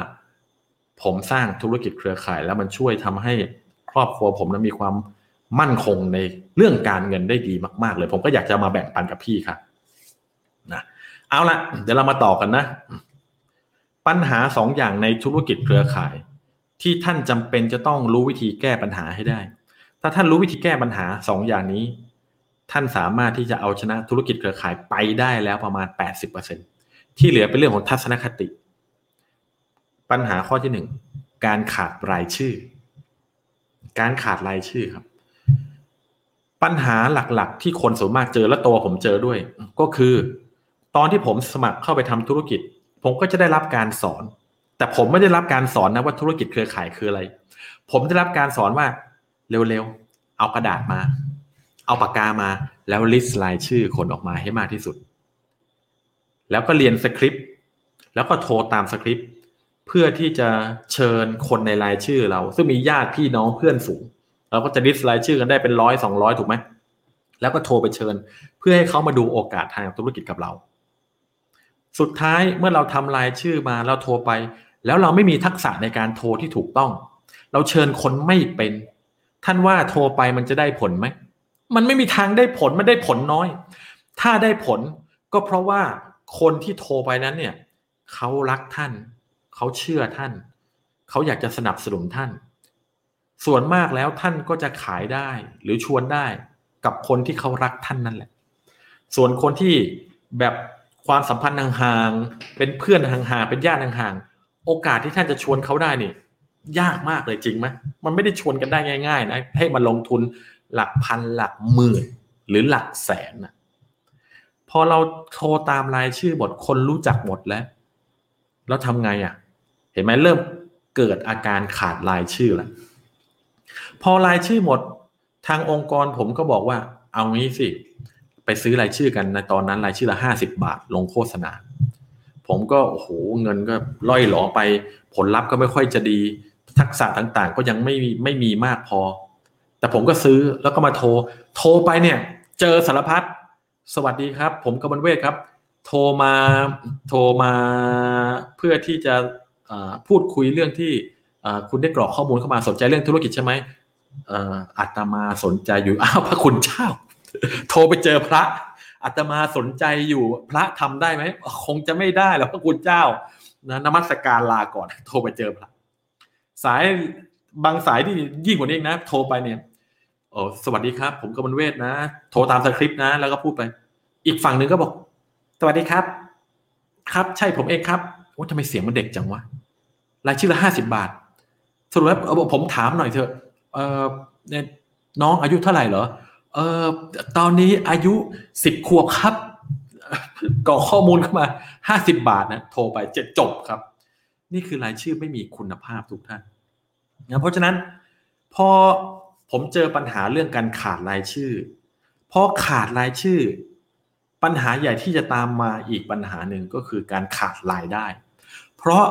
Speaker 2: ผมสร้างธุรกิจเครือข่าย แล้วมันช่วยทำให้ครอบครัวผมนั้นมีความมั่นคงในเรื่องการเงินได้ดีมากๆ เลย ผมก็อยากจะมาแบ่งปันกับพี่ครับนะเอาละเดี๋ยวเรามาต่อกันนะ ปัญหาสองอย่างในธุรกิจเครือข่าย ที่ท่านจำเป็นจะต้องรู้วิธีแก้ปัญหาให้ได้ ถ้าท่านรู้วิธีแก้ปัญหาสองอย่างนี้ ท่านสามารถที่จะเอาชนะธุรกิจเครือข่ายไปได้แล้วประมาณ 80%ที่เหลือเป็นเรื่องของทัศนคติ ปัญหาข้อที่หนึ่งการขาดรายชื่อ การขาดรายชื่อครับ ปัญหาหลักๆ ที่คนส่วนมากเจอและตัวผมเจอด้วย ก็คือ ตอนที่ผมสมัครเข้าไปทำธุรกิจ ผมก็จะได้รับการสอน แต่ผมไม่ได้รับการสอนนะว่าธุรกิจเครือข่ายคืออะไร ผมได้รับการสอนว่า เร็วๆ เอากระดาษมา เอาปากกามา แล้วลิสต์รายชื่อคนออกมาให้มากที่สุด แล้วก็เรียนสคริปต์ แล้วก็โทรตามสคริปต์ เพื่อที่จะเชิญคนในรายชื่อเรา ซึ่งมีญาติพี่น้องเพื่อนฝูง เราก็จะลิสต์รายชื่อกันได้เป็นร้อยสองร้อยถูกไหม แล้วก็โทรไปเชิญ เพื่อให้เขามาดูโอกาสทางธุรกิจกับเรา สุดท้ายเมื่อเราทำรายชื่อมาเราโทรไป แล้วเราไม่มีทักษะในการโทรที่ถูกต้องเราเชิญคนไม่เป็น ท่านว่าโทรไปมันจะได้ผลไหม มันไม่มีทางได้ผล มันได้ผลน้อย ถ้าได้ผลก็เพราะว่าคนที่โทรไปนั้นเนี่ยเขารักท่าน เขาเชื่อท่าน เขาอยากจะสนับสนุนท่าน ส่วนมากแล้วท่านก็จะขายได้หรือชวนได้กับคนที่เขารักท่านนั่นแหละ ส่วนคนที่แบบความสัมพันธ์ห่างๆ เป็นเพื่อนห่างๆ เป็นญาติห่างๆ โอกาสที่ท่านจะชวนเขาได้นี่ ยากมากเลยจริงไหมมันไม่ได้ชวนกันได้ง่าย ๆ นะ ให้มาลงทุนหลักพันหลักหมื่น หรือหลักแสนนะพอเราโทรตามรายชื่อหมดคนรู้จักหมดแล้ว แล้วทำไงอะ่ะ เห็นไหมเริ่มเกิดอาการขาดรายชื่อแล้วพอรายชื่อหมดทางองค์กรผมก็บอกว่า เอางี้สิ ไปซื้อรายชื่อกันในตอนนั้นรายชื่อละห้าสิบาท ลงโฆษณาผมก็โอ้โหเงินก็ล่อยหลอไปผลลัพธ์ก็ไม่ค่อยจะดี ทักษะต่างๆ ก็ยังไม่ไม่มีมากพอ แต่ผมก็ซื้อแล้วก็มาโทร โทรไปเนี่ย เจอสารพัดสวัสดีครับ ผมกมลเวทครับ โทรมาโทรมาเพื่อที่จะพูดคุยเรื่องที่คุณได้กรอกข้อมูลเข้ามาสนใจเรื่องธุรกิจใช่ไหมอัตมาสนใจอยู่อ้าวพระคุณเจ้า โทรไปเจอพระอาตมาสนใจอยู่พระทำได้ไหมคงจะไม่ได้แล้วพระคุณเจ้านะนมัสการลาก่อนโทรไปเจอพระ สายบางสายที่ยิ่งกว่านี้นะ โทรไปเนี่ยโอ้สวัสดีครับ ผมกมลเวทนะ โทรตามสคริปต์นะ แล้วก็พูดไป อีกฝั่งหนึ่งก็บอก สวัสดีครับ ครับ ใช่ผมเองครับโอ้ทำไมเสียงมันเด็กจังวะรายชื่อละห้าสิบบาท สรุปแล้วผมถามหน่อยเถอะ เออน้องอายุเท่าไหร่เหรอ เออตอนนี้อายุสิบขวบครับกรอกข้อมูลเข้ามาห้าสิบบาทนะ โทรไปจ็ดจบครับ นี่คือรายชื่อไม่มีคุณภาพทุกท่าน นะเพราะฉะนั้นพอผมเจอปัญหาเรื่องการขาดรายชื่อพอขาดรายชื่อ ปัญหาใหญ่ที่จะตามมาอีกปัญหาหนึ่งก็คือการขาดรายได้ เพราะ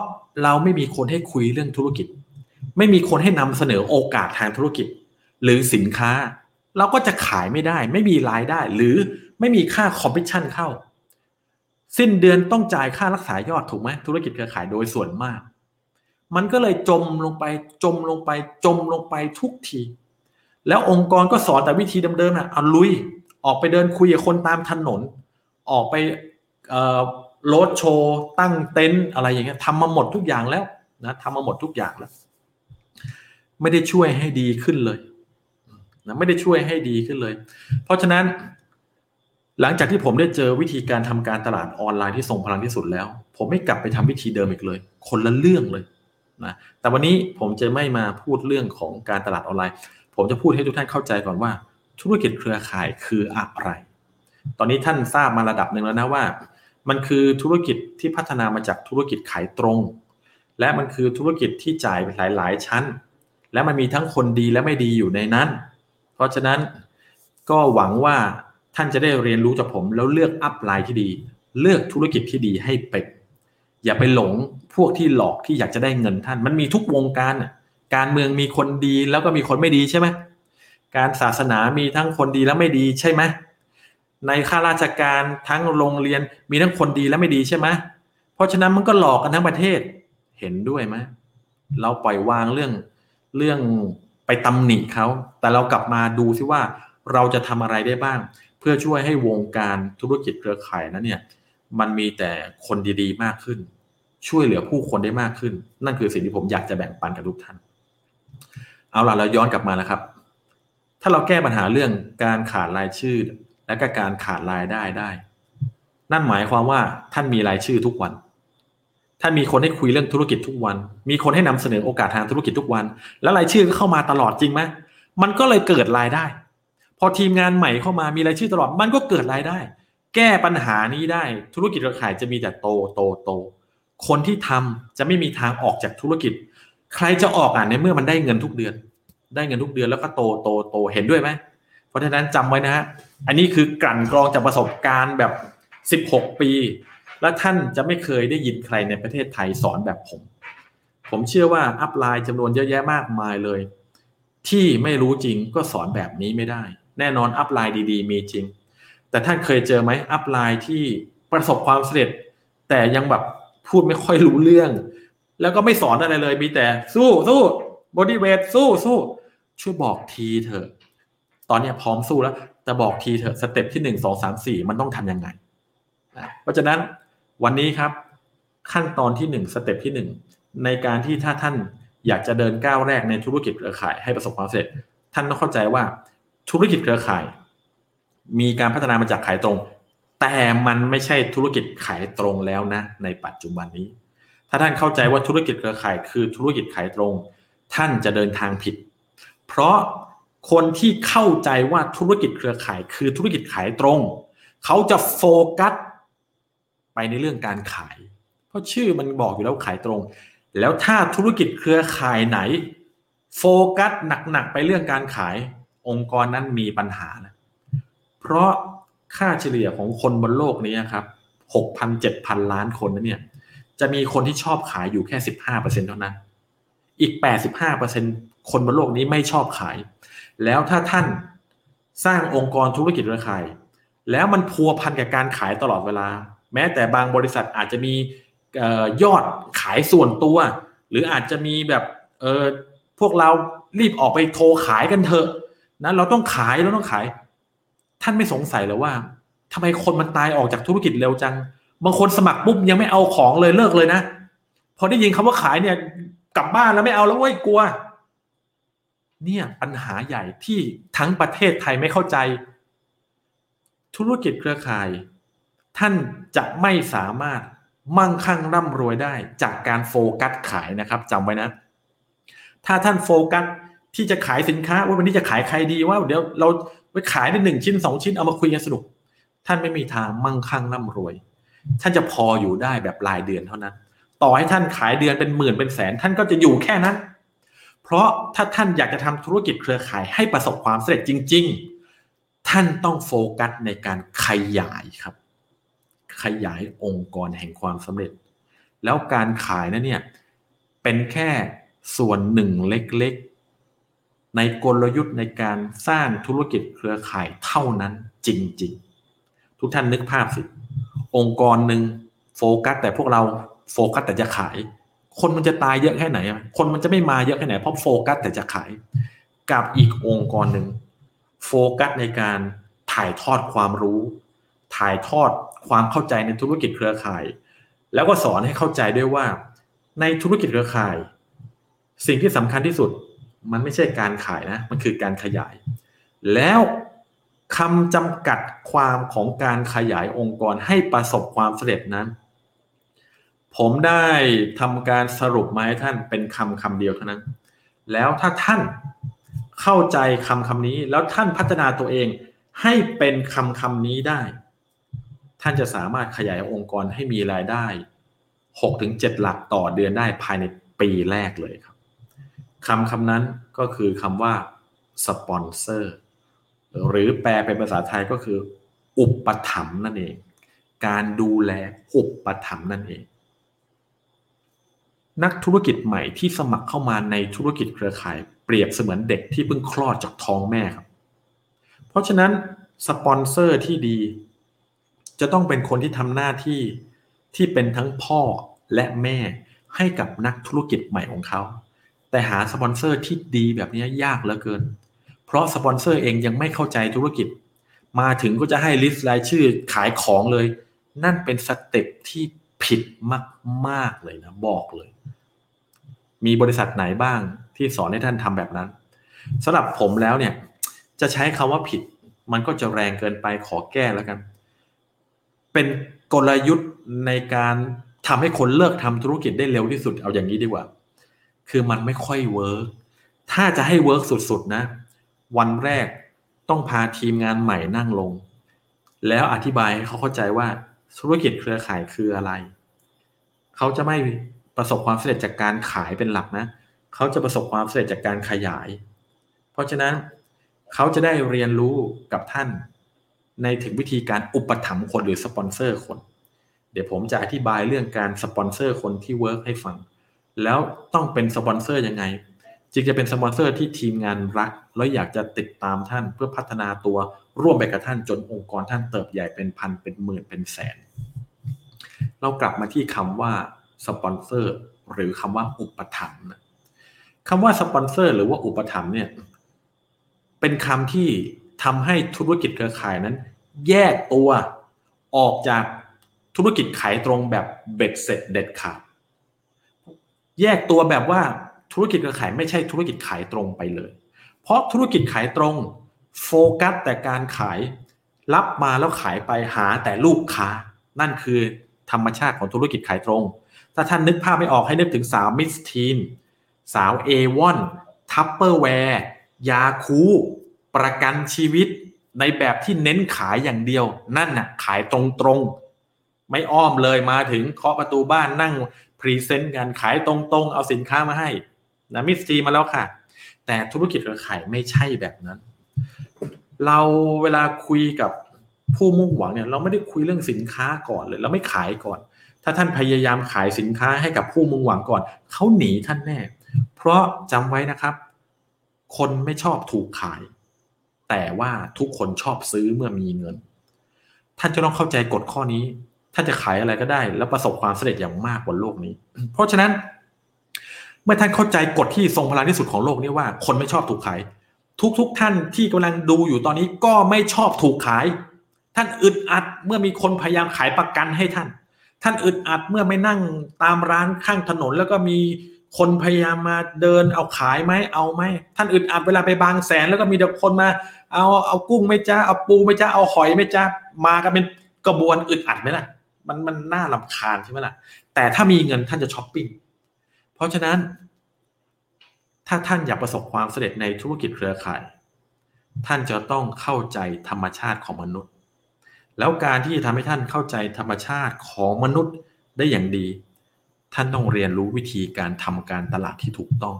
Speaker 2: เราไม่มีคนให้คุยเรื่องธุรกิจ ไม่มีคนให้นำเสนอโอกาสทางธุรกิจ หรือสินค้า เราก็จะขายไม่ได้ ไม่มีรายได้ หรือไม่มีค่าคอมมิชชั่นเข้า สิ้นเดือนต้องจ่ายค่ารักษายอดถูกไหมธุรกิจเครือข่ายโดยส่วนมาก มันก็เลยจมลงไปจมลงไปจมลงไปทุกที แล้วองค์กรก็สอนแต่วิธีเดิมๆนะเอาลุย ออกไปเดินคุยกับคนตามถนน ออกไปโรดโชว์ตั้งเต็นท์อะไรอย่างเงี้ยทำมาหมดทุกอย่างแล้วนะทำมาหมดทุกอย่างแล้ว ไม่ได้ช่วยให้ดีขึ้นเลยนะไม่ได้ช่วยให้ดีขึ้นเลย เพราะฉะนั้น หลังจากที่ผมได้เจอวิธีการทำการตลาดออนไลน์ที่ทรงพลังที่สุดแล้ว ผมไม่กลับไปทำวิธีเดิมอีกเลย คนละเรื่องเลย นะแต่วันนี้ผมจะไม่มาพูดเรื่องของการตลาดออนไลน์ ผมจะพูดให้ทุกท่านเข้าใจก่อนว่า ธุรกิจเครือข่ายคืออะไร ตอนนี้ท่านทราบมาระดับหนึ่งแล้วนะว่า มันคือธุรกิจที่พัฒนามาจากธุรกิจขายตรง และมันคือธุรกิจที่จ่ายไปหลาย ๆ ชั้น และมันมีทั้งคนดีและไม่ดีอยู่ในนั้น เพราะฉะนั้นก็หวังว่าท่านจะได้เรียนรู้จากผมแล้วเลือกอัพไลน์ที่ดี เลือกธุรกิจที่ดีให้เป็น อย่าไปหลงพวกที่หลอกที่อยากจะได้เงินท่าน มันมีทุกวงการการเมืองมีคนดีแล้วก็มีคนไม่ดีใช่ไหมการศาสนามีทั้งคนดีและไม่ดีใช่ไหมในข้าราชการทั้งโรงเรียนมีทั้งคนดีและไม่ดีใช่ไหมเพราะฉะนั้นมันก็หลอกกันทั้งประเทศเห็นด้วยไหมเราปล่อยวางเรื่องเรื่องไปตำหนิเขาแต่เรากลับมาดูซิว่าเราจะทำอะไรได้บ้าง เพื่อช่วยให้วงการธุรกิจเครือข่ายนั้นเนี่ย มันมีแต่คนดีๆ มากขึ้น ช่วยเหลือผู้คนได้มากขึ้น นั่นคือสิ่งที่ผมอยากจะแบ่งปันกับทุกท่าน เอาล่ะเราย้อนกลับมานะครับ ถ้าเราแก้ปัญหาเรื่องการขาดรายชื่อ และก็การขาดรายได้ได้ นั่นหมายความว่าท่านมีรายชื่อทุกวันท่านมีคนให้คุยเรื่องธุรกิจทุกวัน มีคนให้นำเสนอโอกาสทางธุรกิจทุกวัน แล้วรายชื่อก็เข้ามาตลอดจริงไหมมันก็เลยเกิดรายได้ พอทีมงานใหม่เข้ามามีรายชื่อตลอด มันก็เกิดรายได้ แก้ปัญหานี้ได้ธุรกิจเครือข่ายจะมีแต่โตโตโต คนที่ทำจะไม่มีทางออกจากธุรกิจ ใครจะออกอะในเมื่อมันได้เงินทุกเดือน ได้เงินทุกเดือนแล้วก็โตโตโตเห็นด้วยไหมเพราะฉะนั้นจำไว้นะฮะอันนี้คือกลั่นกรองจากประสบการณ์แบบ 16 ปี และท่านจะไม่เคยได้ยินใครในประเทศไทยสอนแบบผม ผมเชื่อว่า upline จำนวนเยอะแยะมากมายเลย ที่ไม่รู้จริงก็สอนแบบนี้ไม่ได้ แน่นอน upline ดี ๆ มีจริง แต่ท่านเคยเจอไหม upline ที่ประสบความสำเร็จ แต่ยังแบบพูดไม่ค่อยรู้เรื่อง แล้วก็ไม่สอนอะไรเลยมีแต่สู้สู้บอดี้เวทสู้สู้ช่วยบอกทีเถอะ ตอนนี้พร้อมสู้แล้ว แต่บอกทีเถอะ step ที่หนึ่งสองสามสี่มันต้องทำยังไงเพราะฉะนั้นวันนี้ครับ ขั้นตอนที่หนึ่ง step ที่หนึ่งในการที่ถ้าท่านอยากจะเดินก้าวแรกในธุรกิจเครือข่ายให้ประสบความสำเร็จ ท่านต้องเข้าใจว่าธุรกิจเครือข่าย มีการพัฒนามาจากขายตรง แต่มันไม่ใช่ธุรกิจขายตรงแล้วนะ ในปัจจุบันนี้ ถ้าท่านเข้าใจว่าธุรกิจเครือข่ายคือธุรกิจขายตรง ท่านจะเดินทางผิด เพราะคนที่เข้าใจว่าธุรกิจเครือข่าย คือธุรกิจขายตรง เขาจะโฟกัสไปในเรื่องการขาย เพราะชื่อมันบอกอยู่แล้วขายตรง แล้วถ้าธุรกิจเครือข่ายไหน โฟกัสหนักๆไปเรื่องการขาย องค์กรนั้นมีปัญหานะ เพราะค่าเฉลี่ยของคนบนโลกนี้ครับหกพันเจ็ดพันล้านคนนั้นเนี่ย จะมีคนที่ชอบขายอยู่แค่สิบห้าเปอร์เซ็นเท่านั้น อีกแปดสิบห้าเปอร์เซ็นคนบนโลกนี้ไม่ชอบขาย แล้วถ้าท่านสร้างองค์กรธุรกิจเครือข่าย แล้วมันพัวพันกับการขายตลอดเวลา แม้แต่บางบริษัทอาจจะมียอดขายส่วนตัว หรืออาจจะมีแบบเออพวกเรารีบออกไปโทรขายกันเถอะนะเราต้องขายเราต้องขาย ท่านไม่สงสัยหรอว่าทำไมคนมันตายออกจากธุรกิจเร็วจัง บางคนสมัครปุ๊บยังไม่เอาของเลยเลิกเลยนะพอได้ยินคำว่าขายเนี่ย กลับบ้านแล้วไม่เอาแล้วเว้ยกลัว เนี่ยปัญหาใหญ่ที่ทั้งประเทศไทยไม่เข้าใจ ธุรกิจเครือข่าย ท่านจะไม่สามารถมั่งคั่งร่ำรวยได้จากการโฟกัสขายนะครับจำไว้นะ ถ้าท่านโฟกัสที่จะขายสินค้าว่าวันนี้จะขายใครดีว่าเดี๋ยวเรา ไปขายได้หนึ่งชิ้นสองชิ้นเอามาคุยกันสนุก ท่านไม่มีทางมั่งคั่งร่ำรวย ท่านจะพออยู่ได้แบบรายเดือนเท่านั้น ต่อให้ท่านขายเดือนเป็นหมื่นเป็นแสน ท่านก็จะอยู่แค่นั้น เพราะถ้าท่านอยากจะทำธุรกิจเครือข่ายให้ประสบความสำเร็จจริง ๆ ท่านต้องโฟกัสในการขยายครับ ขยายองค์กรแห่งความสำเร็จ แล้วการขายนั้นเนี่ยเป็นแค่ส่วนหนึ่งเล็ก ในกลยุทธ์ในการสร้างธุรกิจเครือข่ายเท่านั้นจริง ๆ ทุกท่านนึกภาพสิ องค์กรหนึ่งโฟกัสแต่พวกเราโฟกัสแต่จะขาย คนมันจะตายเยอะแค่ไหน คนมันจะไม่มาเยอะแค่ไหนเพราะโฟกัสแต่จะขาย กับอีกองค์กรหนึ่งโฟกัสในการถ่ายทอดความรู้ ถ่ายทอดความเข้าใจในธุรกิจเครือข่าย แล้วก็สอนให้เข้าใจด้วยว่า ในธุรกิจเครือข่าย สิ่งที่สำคัญที่สุด มันไม่ใช่การขายนะ มันคือการขยาย แล้วคำจำกัดความของการขยายองค์กรให้ประสบความสำเร็จนั้น ผมได้ทำการสรุปมาให้ท่านเป็นคำคำเดียวเท่านั้น แล้วถ้าท่านเข้าใจคำคำนี้ แล้วท่านพัฒนาตัวเองให้เป็นคำคำนี้ได้ ท่านจะสามารถขยายองค์กรให้มีรายได้6-7หลักต่อเดือนได้ภายในปีแรกเลยครับ คำคำนั้นก็คือคำว่าสปอนเซอร์หรือแปลเป็นภาษาไทยก็คือ อุปถัมภ์นั่นเอง การดูแลอุปถัมภ์นั่นเอง นักธุรกิจใหม่ที่สมัครเข้ามาในธุรกิจเครือข่าย เปรียบเสมือนเด็กที่เพิ่งคลอดจากท้องแม่ครับ เพราะฉะนั้นสปอนเซอร์ที่ดี จะต้องเป็นคนที่ทำหน้าที่ที่เป็นทั้งพ่อและแม่ให้กับนักธุรกิจใหม่ของเขา แต่หาสปอนเซอร์ที่ดีแบบนี้ยากเหลือเกิน เพราะสปอนเซอร์เองยังไม่เข้าใจธุรกิจ มาถึงก็จะให้ list รายชื่อขายของเลย นั่นเป็น step ที่ผิดมากๆเลยนะบอกเลย มีบริษัทไหนบ้างที่สอนให้ท่านทำแบบนั้นสำหรับผมแล้วเนี่ย จะใช้คำว่าผิด มันก็จะแรงเกินไปขอแก้แล้วกัน เป็นกลยุทธ์ในการทำให้คนเลิกทำธุรกิจได้เร็วที่สุดเอาอย่างนี้ดีกว่า คือมันไม่ค่อย work ถ้าจะให้ work สุดๆนะ วันแรกต้องพาทีมงานใหม่นั่งลง แล้วอธิบายให้เขาเข้าใจว่าธุรกิจเครือข่ายคืออะไร เขาจะไม่ประสบความสำเร็จจากการขายเป็นหลักนะ เขาจะประสบความสำเร็จจากการขยาย เพราะฉะนั้นเขาจะได้เรียนรู้กับท่าน ในถึงวิธีการอุปถัมภ์คนหรือสปอนเซอร์คน เดี๋ยวผมจะอธิบายเรื่องการสปอนเซอร์คนที่ work ให้ฟัง แล้วต้องเป็นสปอนเซอร์ยังไง จึงจะเป็นสปอนเซอร์ที่ทีมงานรัก แล้วอยากจะติดตามท่านเพื่อพัฒนาตัวร่วมไปกับท่านจนองค์กรท่านเติบใหญ่เป็นพันเป็นหมื่นเป็นแสน เรากลับมาที่คำว่าสปอนเซอร์หรือคำว่าอุปถัมภ์คำว่าสปอนเซอร์หรือว่าอุปถัมภ์เนี่ยเป็นคำที่ทำให้ธุรกิจเครือข่ายนั้น แยกตัวออกจากธุรกิจขายตรงแบบเบ็ดเสร็จเด็ดขาด แยกตัวแบบว่าธุรกิจเครือข่ายไม่ใช่ธุรกิจขายตรงไปเลย เพราะธุรกิจขายตรงโฟกัสแต่การขายรับมาแล้วขายไปหาแต่ลูกค้า นั่นคือธรรมชาติของธุรกิจขายตรง ถ้าท่านนึกภาพไม่ออกให้นึกถึงสาวมิสทีนสาวเอวอนทัพเปอร์แวร์ยาคูลท์ประกันชีวิตในแบบที่เน้นขายอย่างเดียว นั่นน่ะขายตรงๆ ไม่อ้อมเลยมาถึงเคาะประตูบ้านนั่ง present กันขายตรงๆ เอาสินค้ามาให้นะมิสทีนมาแล้วค่ะ แต่ธุรกิจเครือข่ายไม่ใช่แบบนั้น เราเวลาคุยกับผู้มุ่งหวังเนี่ยเราไม่ได้คุยเรื่องสินค้าก่อนเลยเราไม่ขายก่อน ถ้าท่านพยายามขายสินค้าให้กับผู้มุ่งหวังก่อนเขาหนีท่านแน่ เพราะจำไว้นะครับ คนไม่ชอบถูกขาย แต่ว่าทุกคนชอบซื้อเมื่อมีเงิน ท่านจะต้องเข้าใจกฎข้อนี้ ท่านจะขายอะไรก็ได้ แล้วประสบความสำเร็จอย่างมากบนโลกนี้ เพราะฉะนั้น เมื่อท่านเข้าใจกฎที่ทรงพลังที่สุดของโลกนี้ว่า คนไม่ชอบถูกขายทุกๆทท่านที่กำลังดูอยู่ตอนนี้ก็ไม่ชอบถูกขาย ท่านอึดอัดเมื่อมีคนพยายามขายประกันให้ท่าน ท่านอึดอัดเมื่อไม่นั่งตามร้านข้างถนน แล้วก็มีคนพยายามมาเดินเอาขายไหมเอาไหมท่านอึดอัดเวลาไปบางแสน แล้วก็มีเด็กคนมา เอาเอากุ้งไม่จ้าเอาปูไม่จ้าเอาหอยไม่จ้ามากันเป็นกระบวนอึดอัดไหมล่ะ มันมันน่าลำคาญใช่ไหมล่ะ แต่ถ้ามีเงินท่านจะช้อปปิ้ง เพราะฉะนั้น ถ้าท่านอยากประสบความสำเร็จในธุรกิจเครือข่าย ท่านจะต้องเข้าใจธรรมชาติของมนุษย์ แล้วการที่จะทำให้ท่านเข้าใจธรรมชาติของมนุษย์ได้อย่างดี ท่านต้องเรียนรู้วิธีการทำการตลาดที่ถูกต้อง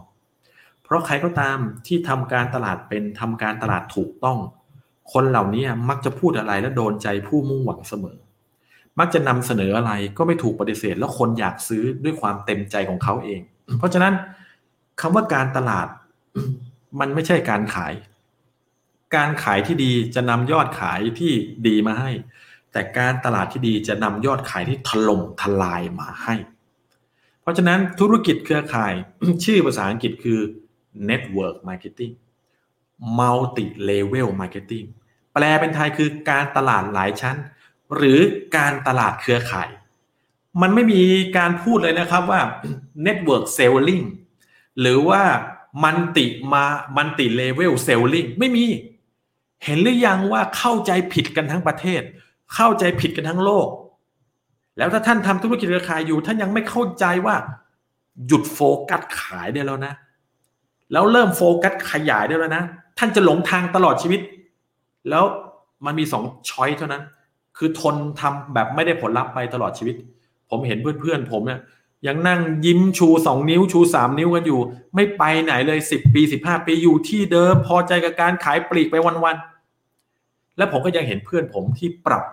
Speaker 2: เพราะใครก็ตามที่ทำการตลาดเป็นทำการตลาดถูกต้อง คนเหล่านี้มักจะพูดอะไรและโดนใจผู้มุ่งหวังเสมอ มักจะนำเสนออะไรก็ไม่ถูกปฏิเสธ แล้วคนอยากซื้อด้วยความเต็มใจของเขาเอง เพราะฉะนั้นคำว่าการตลาดมันไม่ใช่การขาย การขายที่ดีจะนำยอดขายที่ดีมาให้ แต่การตลาดที่ดีจะนำยอดขายที่ถล่มทลายมาให้ เพราะฉะนั้นธุรกิจเครือข่ายชื่อภาษาอังกฤษคือ network marketing multi level marketing แปลเป็นไทยคือการตลาดหลายชั้น หรือการตลาดเครือข่าย มันไม่มีการพูดเลยนะครับว่า network selling หรือว่า multi มา multi level selling ไม่มี เห็นหรือยังว่าเข้าใจผิดกันทั้งประเทศ เข้าใจผิดกันทั้งโลก แล้วถ้าท่านทำธุรกิจเครือข่ายอยู่ ท่านยังไม่เข้าใจว่า หยุดโฟกัสขายได้แล้วนะ แล้วเริ่มโฟกัสขยายได้แล้วนะ ท่านจะหลงทางตลอดชีวิต แล้วมันมีสอง choice เท่านั้น คือทนทำแบบไม่ได้ผลลัพธ์ไปตลอดชีวิต ผมเห็นเพื่อนๆผมเนี่ยยังนั่งยิ้มชูสองนิ้วชูสามนิ้วกันอยู่ ไม่ไปไหนเลยสิบปีสิบห้าปีอยู่ที่เดิมพอใจกับการขายปลีกไปวันๆและผมก็ยังเห็นเพื่อนผมที่ปรับ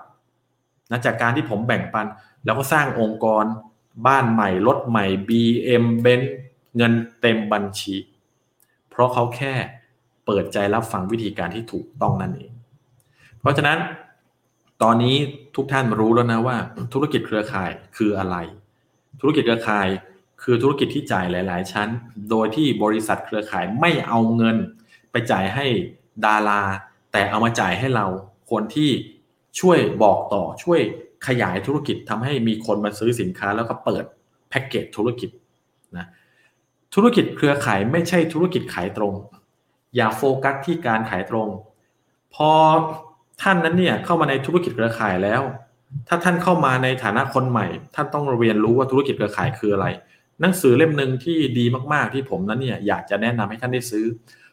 Speaker 2: นะจากการที่ผมแบ่งปัน แล้วก็สร้างองค์กรบ้านใหม่รถใหม่ BM เบนเงินเต็มบัญชี เพราะเขาแค่เปิดใจรับฟังวิธีการที่ถูกต้องนั่นเอง เพราะฉะนั้น ตอนนี้ทุกท่านรู้แล้วนะว่า ธุรกิจเครือข่ายคืออะไร ธุรกิจเครือข่ายคือธุรกิจที่จ่ายหลาย ๆ ชั้น โดยที่บริษัทเครือข่ายไม่เอาเงิน ไปจ่ายให้ดารา แต่เอามาจ่ายให้เราคนที่ช่วยบอกต่อช่วยขยายธุรกิจทำให้มีคนมาซื้อสินค้าแล้วก็เปิดแพ็กเกจธุรกิจนะธุรกิจเครือข่ายไม่ใช่ธุรกิจขายตรง อย่าโฟกัสที่การขายตรง พอ ท่านนั้นเนี่ยเข้ามาในธุรกิจเครือข่ายแล้ว ถ้าท่านเข้ามาในฐานะคนใหม่ ท่านต้องเรียนรู้ว่าธุรกิจเครือข่ายคืออะไร หนังสือเล่มหนึ่งที่ดีมากๆที่ผมนั้นเนี่ยอยากจะแนะนำให้ท่านได้ซื้อ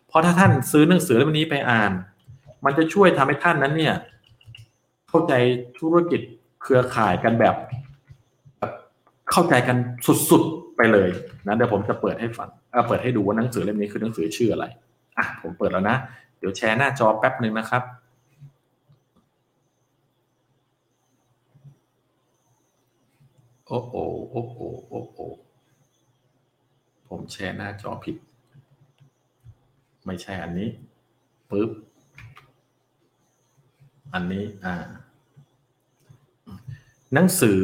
Speaker 2: เพราะถ้าท่านซื้อหนังสือเล่มนี้ไปอ่าน มันจะช่วยทำให้ท่านนั้นเนี่ยเข้าใจธุรกิจเครือข่ายกันแบบเข้าใจกันสุดๆไปเลยนะเดี๋ยวผมจะเปิดให้ฟังเปิดให้ดูว่าหนังสือเล่มนี้คือหนังสือชื่ออะไรอะผมเปิดแล้วนะ เดี๋ยวแชร์หน้าจอแป๊บหนึ่งนะครับ โอ้โอโอ้โอโอ้โอผมแชร์หน้าจอผิด ไม่ใช่อันนี้ปึ๊บ อันนี้อ่า หนังสือ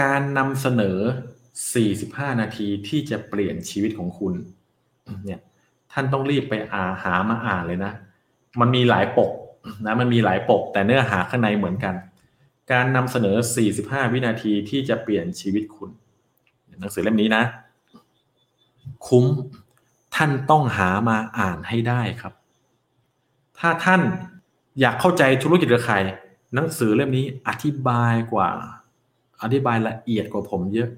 Speaker 2: การนำเสนอ 45 นาทีที่จะเปลี่ยนชีวิตของคุณ เนี่ย ท่านต้องรีบไปอ่าหามาอ่านเลยนะ มันมีหลายปกนะ มันมีหลายปก แต่เนื้อหาข้างในเหมือนกัน การนำเสนอ 45 วินาทีที่จะเปลี่ยนชีวิตคุณ หนังสือเล่มนี้นะ คุ้มท่านต้องหามาอ่านให้ได้ครับ ถ้าท่านอยากเข้าใจธุรกิจเครือข่ายหนังสือเล่มนี้อธิบายกว่า อธิบายละเอียดกว่าผมเยอะ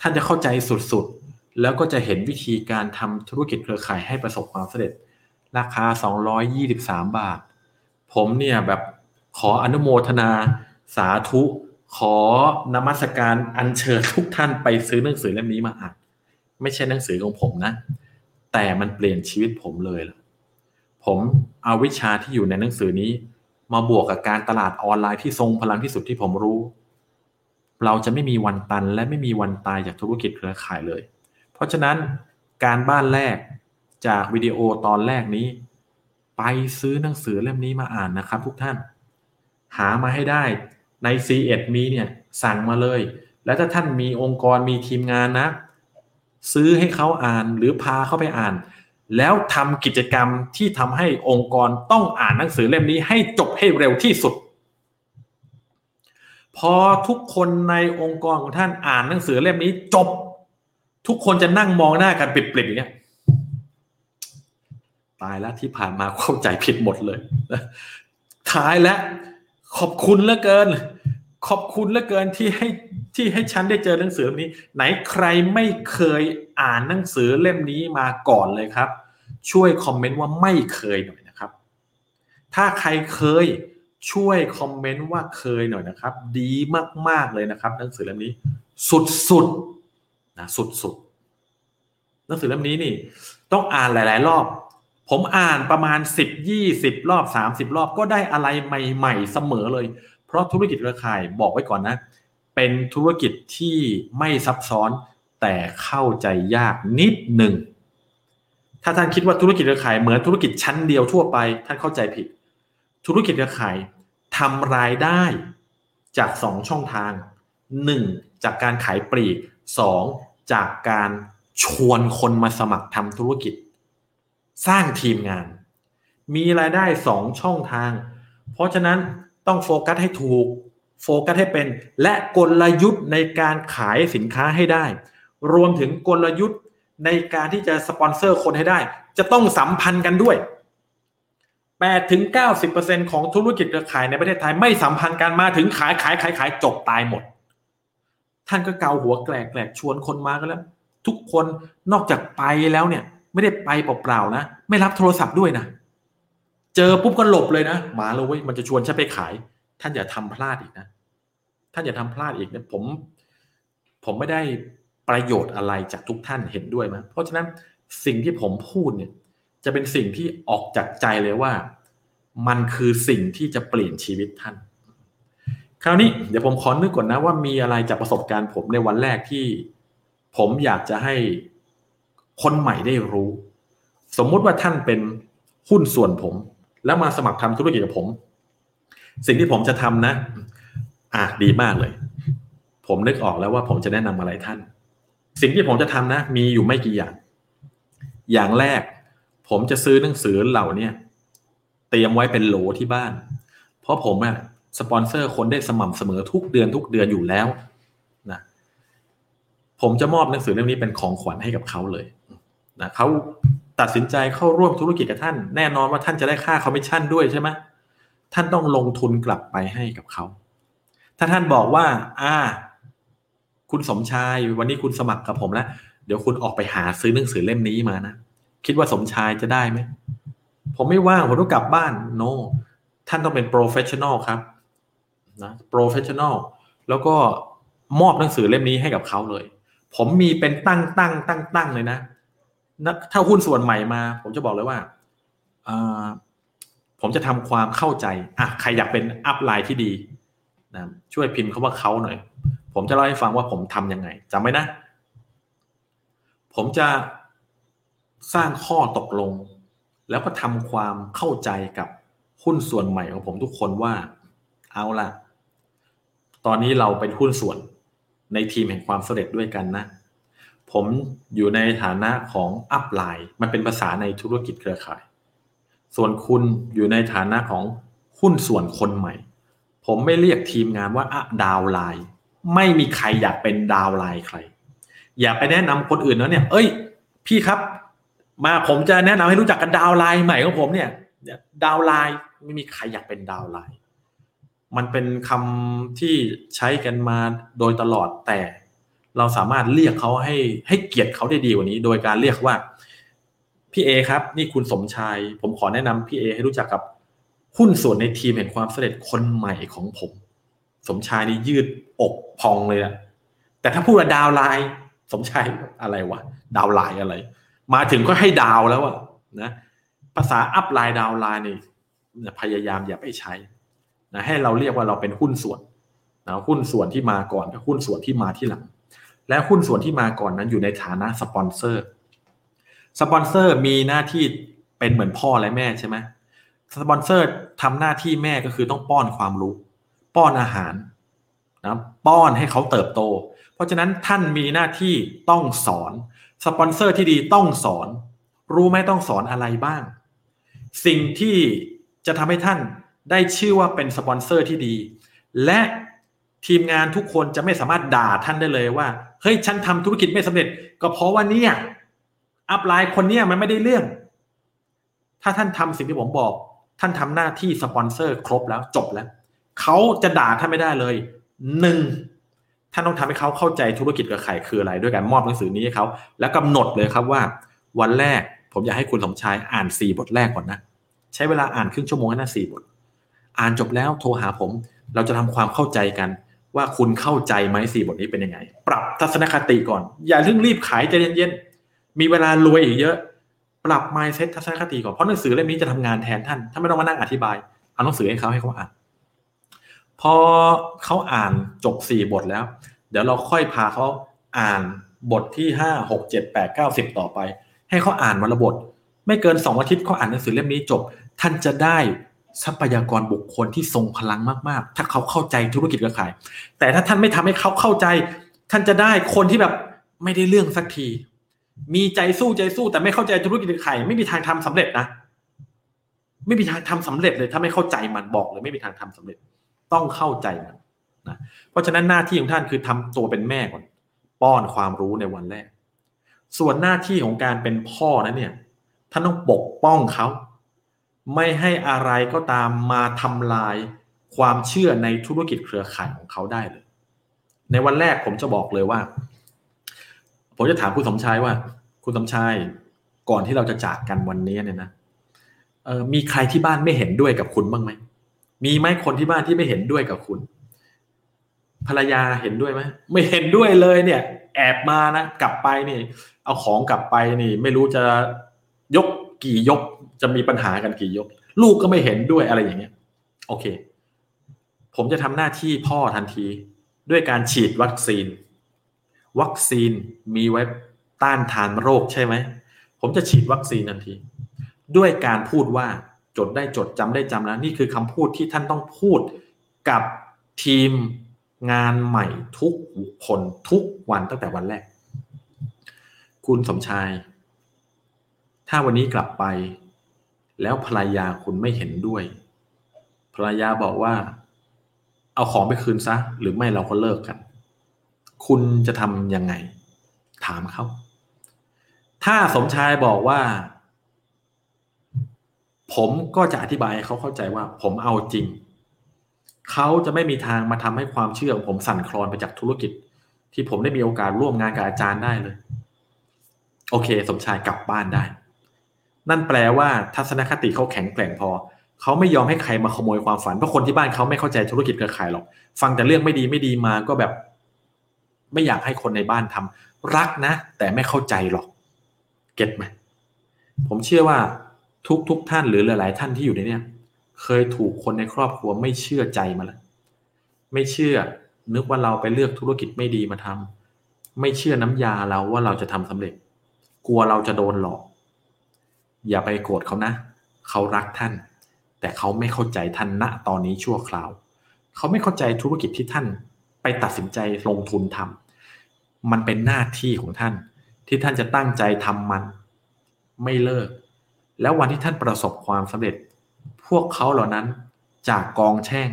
Speaker 2: ท่านจะเข้าใจสุดๆ แล้วก็จะเห็นวิธีการทำธุรกิจเครือข่ายให้ประสบความสำเร็จ ราคา 223 บาท ผมเนี่ยแบบขออนุโมทนา สาธุขอนมัสการอัญเชิญทุกท่านไปซื้อหนังสือเล่มนี้มาอ่านไม่ใช่หนังสือของผมนะ แต่มันเปลี่ยนชีวิตผมเลยล่ะผมเอาวิชาที่อยู่ในหนังสือนี้ มาบวกกับการตลาดออนไลน์ที่ทรงพลังที่สุดที่ผมรู้ เราจะไม่มีวันตันและไม่มีวันตายจากธุรกิจเครือข่ายเลย เพราะฉะนั้นการบ้านแรกจากวิดีโอตอนแรกนี้ ไปซื้อหนังสือเล่มนี้มาอ่านนะครับ ทุกท่าน หามาให้ได้ ใน C1 มีเนี่ยสั่งมาเลย แล้วถ้าท่านมีองค์กรมีทีมงานนะ ซื้อให้เขาอ่านหรือพาเขาไปอ่าน แล้วทำกิจกรรมที่ทำให้องค์กรต้องอ่านหนังสือเล่มนี้ให้จบให้เร็วที่สุด พอทุกคนในองค์กรของท่านอ่านหนังสือเล่มนี้จบ ทุกคนจะนั่งมองหน้ากันปิดๆอย่างเงี้ยตายแล้วที่ผ่านมาเข้าใจผิดหมดเลยท้ายแล้ว ขอบคุณเหลือเกิน ขอบคุณเหลือเกินที่ให้ที่ให้ฉันได้เจอหนังสือนี้ ไหนใครไม่เคยอ่านหนังสือเล่มนี้มาก่อนเลยครับ ช่วยคอมเมนต์ว่าไม่เคยหน่อยนะครับ ถ้าใครเคยช่วยคอมเมนต์ว่าเคยหน่อยนะครับ ดีมาก ๆ เลยนะครับ หนังสือเล่มนี้ สุดๆนะสุดๆหนังสือเล่มนี้นี่ ต้องอ่านหลาย ๆ รอบ ผมอ่านประมาณสิบยี่สิบรอบสามสิบรอบก็ได้อะไรใหม่ ๆ เสมอเลย เพราะธุรกิจเครือข่ายบอกไว้ก่อนนะ เป็นธุรกิจที่ไม่ซับซ้อนแต่เข้าใจยากนิดหนึ่ง ถ้าท่านคิดว่าธุรกิจเครือข่ายเหมือนธุรกิจชั้นเดียวทั่วไปท่านเข้าใจผิด ธุรกิจเครือข่ายทำรายได้จากสองช่องทางหนึ่งจากการขายปลีกสองจากการชวนคนมาสมัครทำธุรกิจ สร้างทีมงาน มีรายได้สองช่องทาง เพราะฉะนั้นต้องโฟกัสให้ถูก โฟกัสให้เป็น และกลยุทธ์ในการขายสินค้าให้ได้ รวมถึงกลยุทธ์ในการที่จะสปอนเซอร์คนให้ได้ จะต้องสัมพันธ์กันด้วย8ถึง90%ของธุรกิจเครือข่ายในประเทศไทยไม่สัมพันธ์กันมาถึงขายขายขายขายจบตายหมด ท่านก็เกาหัวแกลกแกลกชวนคนมากันแล้ว ทุกคนนอกจากไปแล้วเนี่ย ไม่ได้ไปเปล่าๆนะ ไม่รับโทรศัพท์ด้วยนะ เจอปุ๊บก็หลบเลยนะมาเลยเว้ยมันจะชวนฉันไปขาย ท่านอย่าทำพลาดอีกนะ ท่านอย่าทำพลาดอีกนะผม ผมไม่ได้ประโยชน์อะไรจากทุกท่านเห็นด้วยไหมเพราะฉะนั้นสิ่งที่ผมพูดเนี่ย จะเป็นสิ่งที่ออกจากใจเลยว่า มันคือสิ่งที่จะเปลี่ยนชีวิตท่าน คราวนี้เดี๋ยวผมขอนึกก่อนนะว่ามีอะไรจากประสบการณ์ผมในวันแรกที่ ผมอยากจะให้ คนใหม่ได้รู้ สมมุติว่าท่านเป็นหุ้นส่วนผม แล้วมาสมัครทำธุรกิจกับผม สิ่งที่ผมจะทำนะ อะดีมากเลย ผมนึกออกแล้วว่าผมจะแนะนำอะไรท่าน สิ่งที่ผมจะทำนะ มีอยู่ไม่กี่อย่าง อย่างแรก ผมจะซื้อหนังสือเหล่านี้เตรียมไว้เป็นโหลที่บ้าน เพราะผมอะสปอนเซอร์คนได้สม่ำเสมอทุกเดือนทุกเดือนอยู่แล้วนะผมจะมอบหนังสือเล่มนี้เป็นของขวัญให้กับเขาเลย นะเขาตัดสินใจเข้าร่วมธุรกิจกับท่าน แน่นอนว่าท่านจะได้ค่าคอมมิชชั่นด้วยใช่ไหมท่านต้องลงทุนกลับไปให้กับเขา ถ้าท่านบอกว่า อ่า คุณสมชาย วันนี้คุณสมัครกับผมแล้ว เดี๋ยวคุณออกไปหาซื้อหนังสือเล่มนี้มานะ คิดว่าสมชายจะได้ไหม ผมไม่ว่าง ผมต้องกลับบ้าน no no. ท่านต้องเป็น professional ครับ นะ professional แล้วก็มอบหนังสือเล่มนี้ให้กับเขาเลย ผมมีเป็นตั้งตั้งตั้งตั้งเลยนะ ถ้าหุ้นส่วนใหม่มา ผมจะบอกเลยว่าผมจะทำความเข้าใจอะใครอยากเป็น upline ที่ดีนะช่วยพิมพ์คำว่าเขาหน่อย ผมจะเล่าให้ฟังว่าผมทำยังไงจำไว้นะ ผมจะสร้างข้อตกลง แล้วก็ทำความเข้าใจกับหุ้นส่วนใหม่ของผมทุกคนว่า เอาล่ะตอนนี้เราเป็นหุ้นส่วนในทีมแห่งความสำเร็จด้วยกันนะ ผมอยู่ในฐานะของอัพไลน์มันเป็นภาษาในธุรกิจเครือข่าย ส่วนคุณอยู่ในฐานะของหุ้นส่วนคนใหม่ ผมไม่เรียกทีมงานว่าอะดาวไลน์ไม่มีใครอยากเป็นดาวไลน์ใคร อย่าไปแนะนำคนอื่นนะเนี่ย เอ้ย พี่ครับ มาผมจะแนะนำให้รู้จักกันดาวไลน์ใหม่ของผมเนี่ยดาวไลน์ไม่มีใครอยากเป็นดาวไลน์มันเป็นคำที่ใช้กันมาโดยตลอดแต่ เราสามารถเรียกเขาให้ให้เกียรติเขาได้ดีกว่านี้ โดยการเรียกว่าพี่เอครับ นี่คุณสมชายผมขอแนะนำพี่เอให้รู้จักกับหุ้นส่วนในทีมแห่งความสำเร็จคนใหม่ของผม สมชายนี่ยืดอกพองเลยอะแต่ถ้าพูดว่า downline สมชายอะไรวะ downline อะไร มาถึงก็ให้ down แล้วอะนะภาษา upline downline นี่พยายามอย่าไปใช้นะให้เราเรียกว่าเราเป็นหุ้นส่วนนะหุ้นส่วนที่มาก่อนกับหุ้นส่วนที่มาทีหลัง และหุ้นส่วนที่มาก่อนนั้นอยู่ในฐานะสปอนเซอร์ สปอนเซอร์มีหน้าที่เป็นเหมือนพ่อและแม่ใช่ไหมสปอนเซอร์ทำหน้าที่แม่ก็คือต้องป้อนความรู้ ป้อนอาหารนะป้อนให้เขาเติบโต เพราะฉะนั้นท่านมีหน้าที่ต้องสอน สปอนเซอร์ที่ดีต้องสอน รู้ไหมต้องสอนอะไรบ้าง สิ่งที่จะทำให้ท่านได้ชื่อว่าเป็นสปอนเซอร์ที่ดี และทีมงานทุกคนจะไม่สามารถด่าท่านได้เลยว่า เฮ้ยฉันทำธุรกิจไม่สำเร็จ ก็เพราะว่าเนี่ย upline คนเนี้ยมันไม่ได้เรื่อง ถ้าท่านทำสิ่งที่ผมบอก ท่านทำหน้าที่สปอนเซอร์ครบแล้วจบแล้วเขาจะด่าท่านไม่ได้เลยหนึ่งท่านต้องทำให้เขาเข้าใจธุรกิจกับไข่คืออะไร ด้วยการมอบหนังสือนี้ให้เขาแล้วกำหนดเลยครับว่า วันแรกผมอยากให้คุณสมชายอ่านสี่บทแรกก่อนนะใช้เวลาอ่านครึ่งชั่วโมงนะสี่บท อ่านจบแล้วโทรหาผม เราจะทำความเข้าใจกัน ว่าคุณเข้าใจไหมสี่บทนี้เป็นยังไง ปรับทัศนคติก่อน อย่าเพิ่งรีบขายใจเย็นๆ มีเวลารวยอีกเยอะ ปรับ mindset ทัศนคติก่อน เพราะหนังสือเล่มนี้จะทำงานแทนท่าน ถ้าไม่ต้องมานั่งอธิบาย เอาหนังสือให้เขาให้เขาอ่าน พอเขาอ่านจบสี่บทแล้ว เดี๋ยวเราค่อยพาเขาอ่านบทที่ห้าหกเจ็ดแปดเก้าสิบต่อไป ให้เขาอ่านวันละบท ไม่เกินสองอาทิตย์เขาอ่านหนังสือเล่มนี้จบ ท่านจะได้ ทรัพยากรบุคคลที่ทรงพลังมากๆ ถ้าเขาเข้าใจธุรกิจการขาย แต่ถ้าท่านไม่ทำให้เขาเข้าใจ ท่านจะได้คนที่แบบไม่ได้เรื่องสักที มีใจสู้ใจสู้ แต่ไม่เข้าใจธุรกิจการขายไม่มีทางทำสำเร็จนะ ไม่มีทางทำสำเร็จเลย ถ้าไม่เข้าใจมันบอกเลยไม่มีทางทำสำเร็จ ต้องเข้าใจมันนะเพราะฉะนั้นหน้าที่ของท่านคือทำตัวเป็นแม่ก่อน ป้อนความรู้ในวันแรก ส่วนหน้าที่ของการเป็นพ่อนั้นเนี่ยท่านต้องปกป้องเขา ไม่ให้อะไรก็ตามมาทำลายความเชื่อในธุรกิจเครือข่ายของเขาได้เลย ในวันแรกผมจะบอกเลยว่า ผมจะถามคุณสมชายว่า คุณสมชายก่อนที่เราจะจากกันวันนี้เนี่ยนะออมีใครที่บ้านไม่เห็นด้วยกับคุณบ้างไหมมีไหมคนที่บ้านที่ไม่เห็นด้วยกับคุณ ภรรยาเห็นด้วยไหมไม่เห็นด้วยเลยเนี่ย แอบมานะกลับไปนี่ เอาของกลับไปนี่ ไม่รู้จะยกกี่ยก จะมีปัญหากันกี่ยก ลูกก็ไม่เห็นด้วยอะไรอย่างเงี้ย โอเค ผมจะทำหน้าที่พ่อทันที ด้วยการฉีดวัคซีน วัคซีนมีไว้ต้านทานโรคใช่ไหม ผมจะฉีดวัคซีนทันที ด้วยการพูดว่าจดได้จดจำได้จำแล้วนี่คือคำพูดที่ท่านต้องพูดกับทีมงานใหม่ทุกคนทุกวันตั้งแต่วันแรก คุณสมชาย ถ้าวันนี้กลับไป แล้วภรรยาคุณไม่เห็นด้วย ภรรยาบอกว่า เอาของไปคืนซะ หรือไม่เราก็เลิกกัน คุณจะทำยังไง ถามเขา ถ้าสมชายบอกว่า ผมก็จะอธิบายเขาเข้าใจว่า ผมเอาจริง เขาจะไม่มีทางมาทำให้ความเชื่อของผมสั่นคลอนไปจากธุรกิจ ที่ผมได้มีโอกาสร่วมงานกับอาจารย์ได้เลย โอเค สมชายกลับบ้านได้ นั่นแปลว่าทัศนคติเขาแข็งแกร่งพอ เขาไม่ยอมให้ใครมาขโมยความฝัน เพราะคนที่บ้านเขาไม่เข้าใจธุรกิจเครือข่ายหรอก ฟังแต่เรื่องไม่ดีไม่ดีมาก็แบบ ไม่อยากให้คนในบ้านทำรักนะ แต่ไม่เข้าใจหรอก เก็ตไหมผมเชื่อว่าทุกทุกท่านหรือหลาย ๆ ท่านที่อยู่ในนี้เคยถูกคนในครอบครัวไม่เชื่อใจมาแล้วไม่เชื่อ นึกว่าเราไปเลือกธุรกิจไม่ดีมาทำไม่เชื่อน้ำยาเราว่าเราจะทำสำเร็จ กลัวเราจะโดนหลอก อย่าไปโกรธเขานะ เขารักท่าน แต่เขาไม่เข้าใจท่านณตอนนี้ชั่วคราว เขาไม่เข้าใจธุรกิจที่ท่านไปตัดสินใจลงทุนทำมันเป็นหน้าที่ของท่าน ที่ท่านจะตั้งใจทำมัน ไม่เลิก แล้ววันที่ท่านประสบความสำเร็จ พวกเขาเหล่านั้นจากกองแช่ง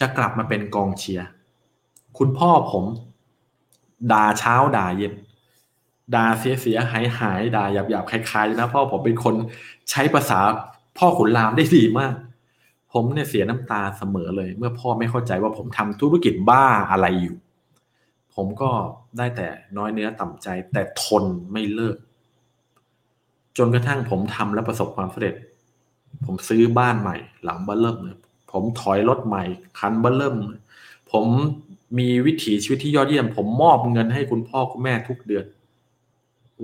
Speaker 2: จะกลับมาเป็นกองเชียร์คุณพ่อผมด่าเช้าด่าเย็น ด่าเสียเสียหายหายด่าหยาบหยาบคล้ายๆนะพ่อผมเป็นคนใช้ภาษาพ่อขุนรามได้ดีมาก ผมเนี่ยเสียน้ำตาเสมอเลย เมื่อพ่อไม่เข้าใจว่าผมทำธุรกิจบ้าอะไรอยู่ ผมก็ได้แต่น้อยเนื้อต่ำใจ แต่ทนไม่เลิก จนกระทั่งผมทำและประสบความสำเร็จ ผมซื้อบ้านใหม่ หลังบ้านเริ่มเลยผมถอยรถใหม่คันบ้านเริ่มผมมีวิถีชีวิตที่ยอดเยี่ยม ผมมอบเงินให้คุณพ่อคุณแม่ทุกเดือน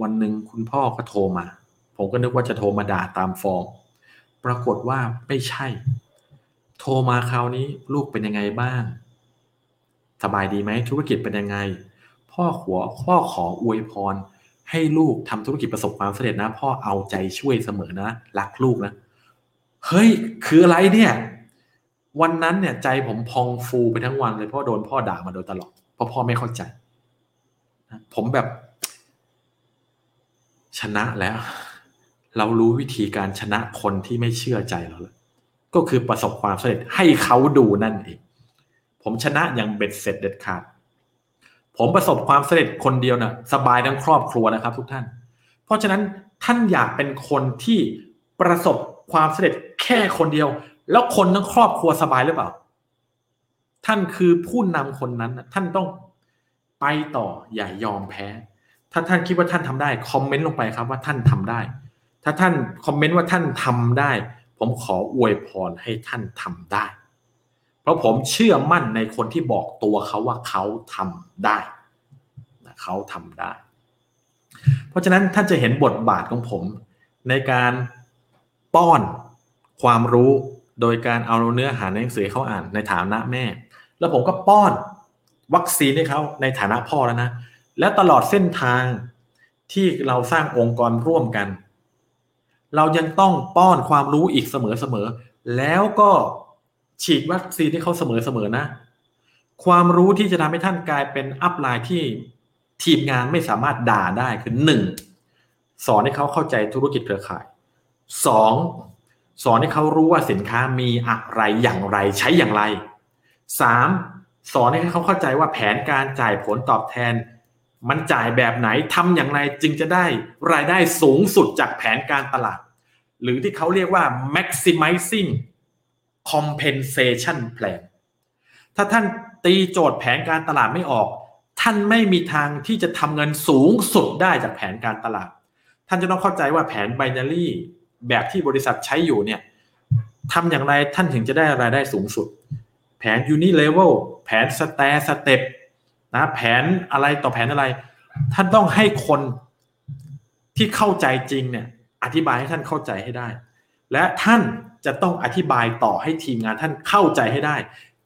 Speaker 2: วันหนึ่งคุณพ่อก็โทรมา ผมก็นึกว่าจะโทรมาด่าตามฟอร์มปรากฏว่าไม่ใช่ โทรมาคราวนี้ลูกเป็นยังไงบ้าง สบายดีไหมธุรกิจเป็นยังไง พ่อขัวพ่อขออวยพร ให้ลูกทำธุรกิจประสบความสำเร็จนะ พ่อเอาใจช่วยเสมอนะ รักลูกนะ เฮ้ย คืออะไรเนี่ย วันนั้นเนี่ยใจผมพองฟูไปทั้งวันเลยเพราะโดนพ่อด่ามาโดยตลอดเพราะพ่อไม่เข้าใจ ผมแบบ ชนะแล้ว เรารู้วิธีการชนะคนที่ไม่เชื่อใจเราแล้วก็คือประสบความสำเร็จให้เขาดูนั่นเองผมชนะอย่างเบ็ดเสร็จเด็ดขาด ผมประสบความสำเร็จคนเดียวนะ่ะสบายทั้งครอบครัวนะครับ ทุกท่าน เพราะฉะนั้นท่านอยากเป็นคนที่ประสบความสำเร็จแค่คนเดียว แล้วคนทั้งครอบครัวสบายหรือเปล่า ท่านคือผู้นำคนนั้น ท่านต้องไปต่ออย่ายอมแพ้ ถ้าท่านคิดว่าท่านทำได้คอมเมนต์ลงไปครับว่าท่านทำได้ ถ้าท่านคอมเมนต์ว่าท่านทำได้ ผมขออวยพรให้ท่านทำได้ เพราะผมเชื่อมั่นในคนที่บอกตัวเขาว่าเขาทำได้เขาทำได้ เพราะฉะนั้นท่านจะเห็นบทบาทของผมในการป้อนความรู้โดยการเอาเนื้อหาในหนังสือเขาอ่านในฐานะแม่ แล้วผมก็ป้อนวัคซีนให้เขาในฐานะพ่อแล้วนะ และตลอดเส้นทางที่เราสร้างองค์กรร่วมกัน เรายังต้องป้อนความรู้อีกเสมอๆแล้วก็ฉีดวัคซีนให้เขาเสมอๆนะ ความรู้ที่จะทำให้ท่านกลายเป็นอัพไลน์ที่ทีมงานไม่สามารถด่าได้คือหนึ่งสอนให้เขาเข้าใจธุรกิจเครือข่ายสองสอนให้เขารู้ว่าสินค้ามีอะไรอย่างไรใช้อย่างไรสามสอนให้เขาเข้าใจว่าแผนการจ่ายผลตอบแทน มันจ่ายแบบไหนทำอย่างไรจึงจะได้รายได้สูงสุดจากแผนการตลาด หรือที่เขาเรียกว่า maximizing compensation plan ถ้าท่านตีโจทย์แผนการตลาดไม่ออก ท่านไม่มีทางที่จะทำเงินสูงสุดได้จากแผนการตลาด ท่านจะต้องเข้าใจว่าแผน binary แบบที่บริษัทใช้อยู่เนี่ยทำอย่างไรท่านถึงจะได้รายได้สูงสุด แผน unilevel แผน stair step นะแผนอะไรต่อแผนอะไร ท่านต้องให้คนที่เข้าใจจริงเนี่ยอธิบายให้ท่านเข้าใจให้ได้ และท่านจะต้องอธิบายต่อให้ทีมงานท่านเข้าใจให้ได้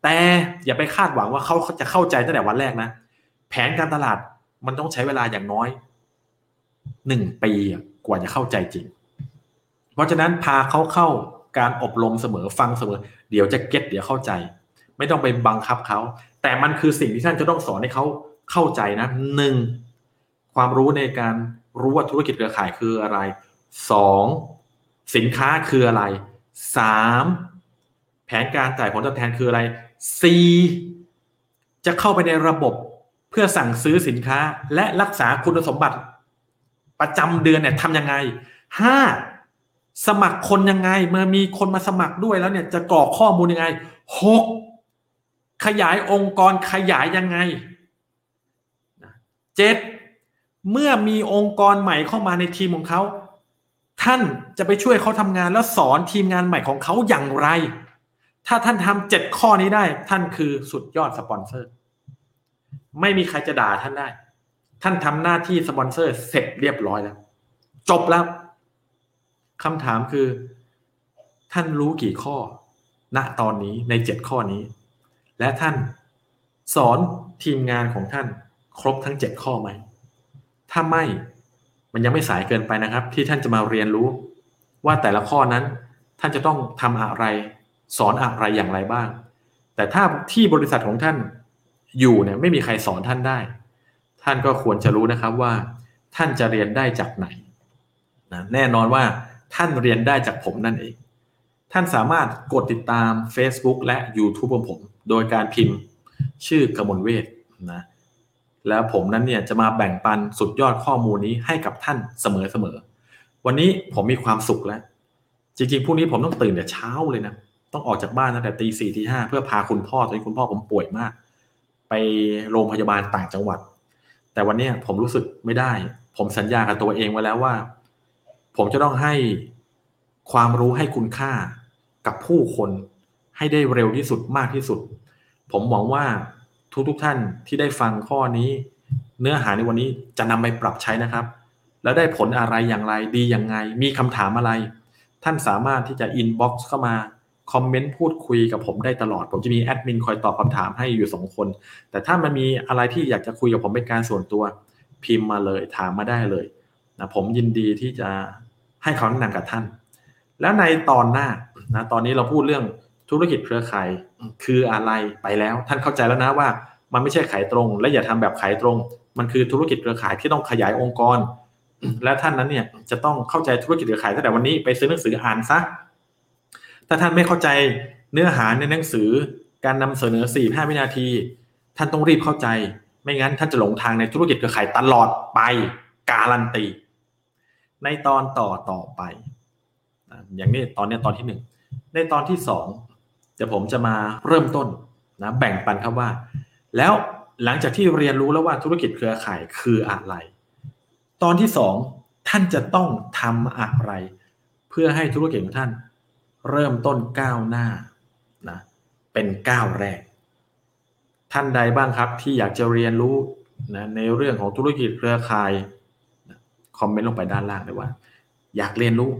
Speaker 2: แต่อย่าไปคาดหวังว่าเขาจะเข้าใจตั้งแต่วันแรกนะ แผนการตลาดมันต้องใช้เวลาอย่างน้อยหนึ่งปีกว่าจะเข้าใจจริง เพราะฉะนั้นพาเขาเข้าการอบรมเสมอฟังเสมอ เดี๋ยวจะเก็ตเดี๋ยวเข้าใจ ไม่ต้องไปบังคับเขา แต่มันคือสิ่งที่ท่านจะต้องสอนให้เขาเข้าใจนะหนึ่งความรู้ในการรู้ว่าธุรกิจเครือข่ายคืออะไรสองสินค้าคืออะไรสามแผนการจ่ายผลตอบแทนคืออะไรสี่จะเข้าไปในระบบเพื่อสั่งซื้อสินค้าและรักษาคุณสมบัติ ประจำเดือนเนี่ยทำยังไงห้าสมัครคนยังไง เมื่อมีคนมาสมัครด้วยแล้วเนี่ยจะกรอกข้อมูลยังไงหก ขยายองค์กรขยายยังไงเจ็ดเมื่อมีองค์กรใหม่เข้ามาในทีมของเขา ท่านจะไปช่วยเขาทำงานแล้วสอนทีมงานใหม่ของเขาอย่างไร ถ้าท่านทำเจ็ดข้อนี้ได้ ท่านคือสุดยอดสปอนเซอร์ ไม่มีใครจะด่าท่านได้ ท่านทำหน้าที่สปอนเซอร์เสร็จเรียบร้อยแล้ว จบแล้วคำถามคือ ท่านรู้กี่ข้อ ณตอนนี้ในเจ็ดข้อนี้ และท่านสอนทีมงานของท่านครบทั้งเจ็ดข้อไหม ถ้าไม่มันยังไม่สายเกินไปนะครับ ที่ท่านจะมาเรียนรู้ ว่าแต่ละข้อนั้นท่านจะต้องทำอะไร สอนอะไรอย่างไรบ้าง แต่ถ้าที่บริษัทของท่านอยู่เนี่ยไม่มีใครสอนท่านได้ ท่านก็ควรจะรู้นะครับว่า ท่านจะเรียนได้จากไหนนะแน่นอนว่าท่านเรียนได้จากผมนั่นเอง ท่านสามารถกดติดตาม Facebook และ YouTube ของผม โดยการพิมพ์ชื่อกมลเวทนะแล้วผมนั้นเนี่ยจะมาแบ่งปันสุดยอดข้อมูลนี้ให้กับท่านเสมอๆวันนี้ผมมีความสุขแล้ว จริงๆพรุ่งนี้ผมต้องตื่นแต่เช้าเลยนะต้องออกจากบ้านตั้งแต่ตีสี่ทีห้าเพื่อพาคุณพ่อตอนนี้คุณพ่อผมป่วยมาก ไปโรงพยาบาลต่างจังหวัด แต่วันนี้ผมรู้สึกไม่ได้ ผมสัญญากับตัวเองไว้แล้วว่า ผมจะต้องให้ความรู้ให้คุณค่ากับผู้คน ให้ได้เร็วที่สุดมากที่สุด ผมหวังว่าทุกๆทท่านที่ได้ฟังข้อนี้ เนื้อหาในวันนี้จะนำไปปรับใช้นะครับ แล้วได้ผลอะไรอย่างไรดีอย่างไง มีคำถามอะไร ท่านสามารถที่จะ inbox เข้ามา comment พูดคุยกับผมได้ตลอด ผมจะมีแอดมินคอยตอบคำถามให้อยู่สองคน แต่ถ้ามันมีอะไรที่อยากจะคุยกับผมเป็นการส่วนตัว พิมพ์มาเลยถามมาได้เลยนะผมยินดีที่จะให้คำแนะนำกับท่าน แล้วในตอนหน้านะตอนนี้เราพูดเรื่อง ธุรกิจเครือข่ายคืออะไรไปแล้ว ท่านเข้าใจแล้วนะว่า มันไม่ใช่ขายตรง และอย่าทำแบบขายตรง มันคือธุรกิจเครือข่ายที่ต้องขยายองค์กร และท่านนั้นเนี่ยจะต้องเข้าใจธุรกิจเครือข่ายตั้งแต่วันนี้ไปซื้อหนังสืออ่านซะถ้าท่านไม่เข้าใจเนื้อหาในหนังสือการนำเสนอ4 5วินาที ท่านต้องรีบเข้าใจ ไม่งั้นท่านจะหลงทางในธุรกิจเครือข่ายตลอดไปการันตี ในตอนต่อต่อไป อย่างนี้ตอนนี้ตอนที่หนึ่งในตอนที่สอง เดี๋ยวผมจะมาเริ่มต้นนะแบ่งปันครับว่า แล้วหลังจากที่เรียนรู้แล้วว่าธุรกิจเครือข่ายคืออะไร ตอนที่สองท่านจะต้องทำอะไร เพื่อให้ธุรกิจของท่าน เริ่มต้นก้าวหน้านะเป็นก้าวแรก ท่านใดบ้างครับที่อยากจะเรียนรู้นะในเรื่องของธุรกิจเครือข่ายคอมเมนต์ลงไปด้านล่างเลยว่า อยากเรียนรู้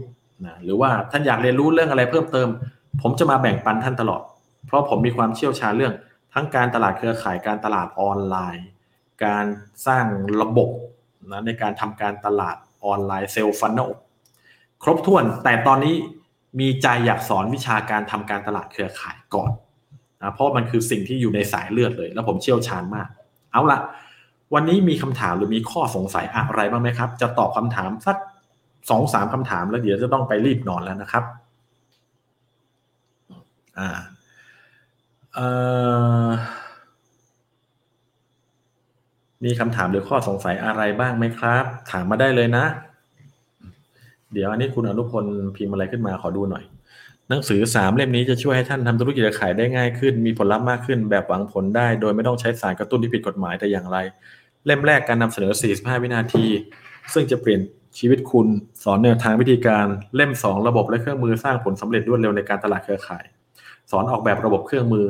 Speaker 2: นะหรือว่าท่านอยากเรียนรู้เรื่องอะไรเพิ่มเติม ผมจะมาแบ่งปันท่านตลอด เพราะผมมีความเชี่ยวชาญเรื่องทั้งการตลาดเครือข่ายการตลาดออนไลน์ การสร้างระบบนะในการทำการตลาดออนไลน์เซลล์ฟันเนลครบถ้วนแต่ตอนนี้มีใจอยากสอนวิชาการทำการตลาดเครือข่ายก่อนนะเพราะมันคือสิ่งที่อยู่ในสายเลือดเลย แล้วผมเชี่ยวชาญมาก เอาละวันนี้มีคำถามหรือมีข้อสงสัยอะไรบ้างไหมครับ จะตอบคำถามสักสองสามคำถามแล้วเดี๋ยวจะต้องไปรีบนอนแล้วนะครับ อ่าเอ่อมีคำถามหรือข้อสงสัยอะไรบ้างไหมครับ ถามมาได้เลยนะ เดี๋ยวอันนี้คุณอนุพลพิมพ์อะไรขึ้นมาขอดูหน่อย หนังสือสามเล่มนี้จะช่วยให้ท่านทำธุรกิจขายได้ง่ายขึ้น มีผลลัพธ์มากขึ้น แบบหวังผลได้ โดยไม่ต้องใช้สารกระตุ้นที่ผิดกฎหมายแต่อย่างไร เล่มแรกการนำเสนอ 45 วินาที ซึ่งจะเปลี่ยนชีวิตคุณ สอนแนวทางวิธีการเล่ม 2 ระบบและเครื่องมือสร้างผลสำเร็จรวดเร็วในการตลาดเครือข่าย สอนออกแบบระบบเครื่องมือ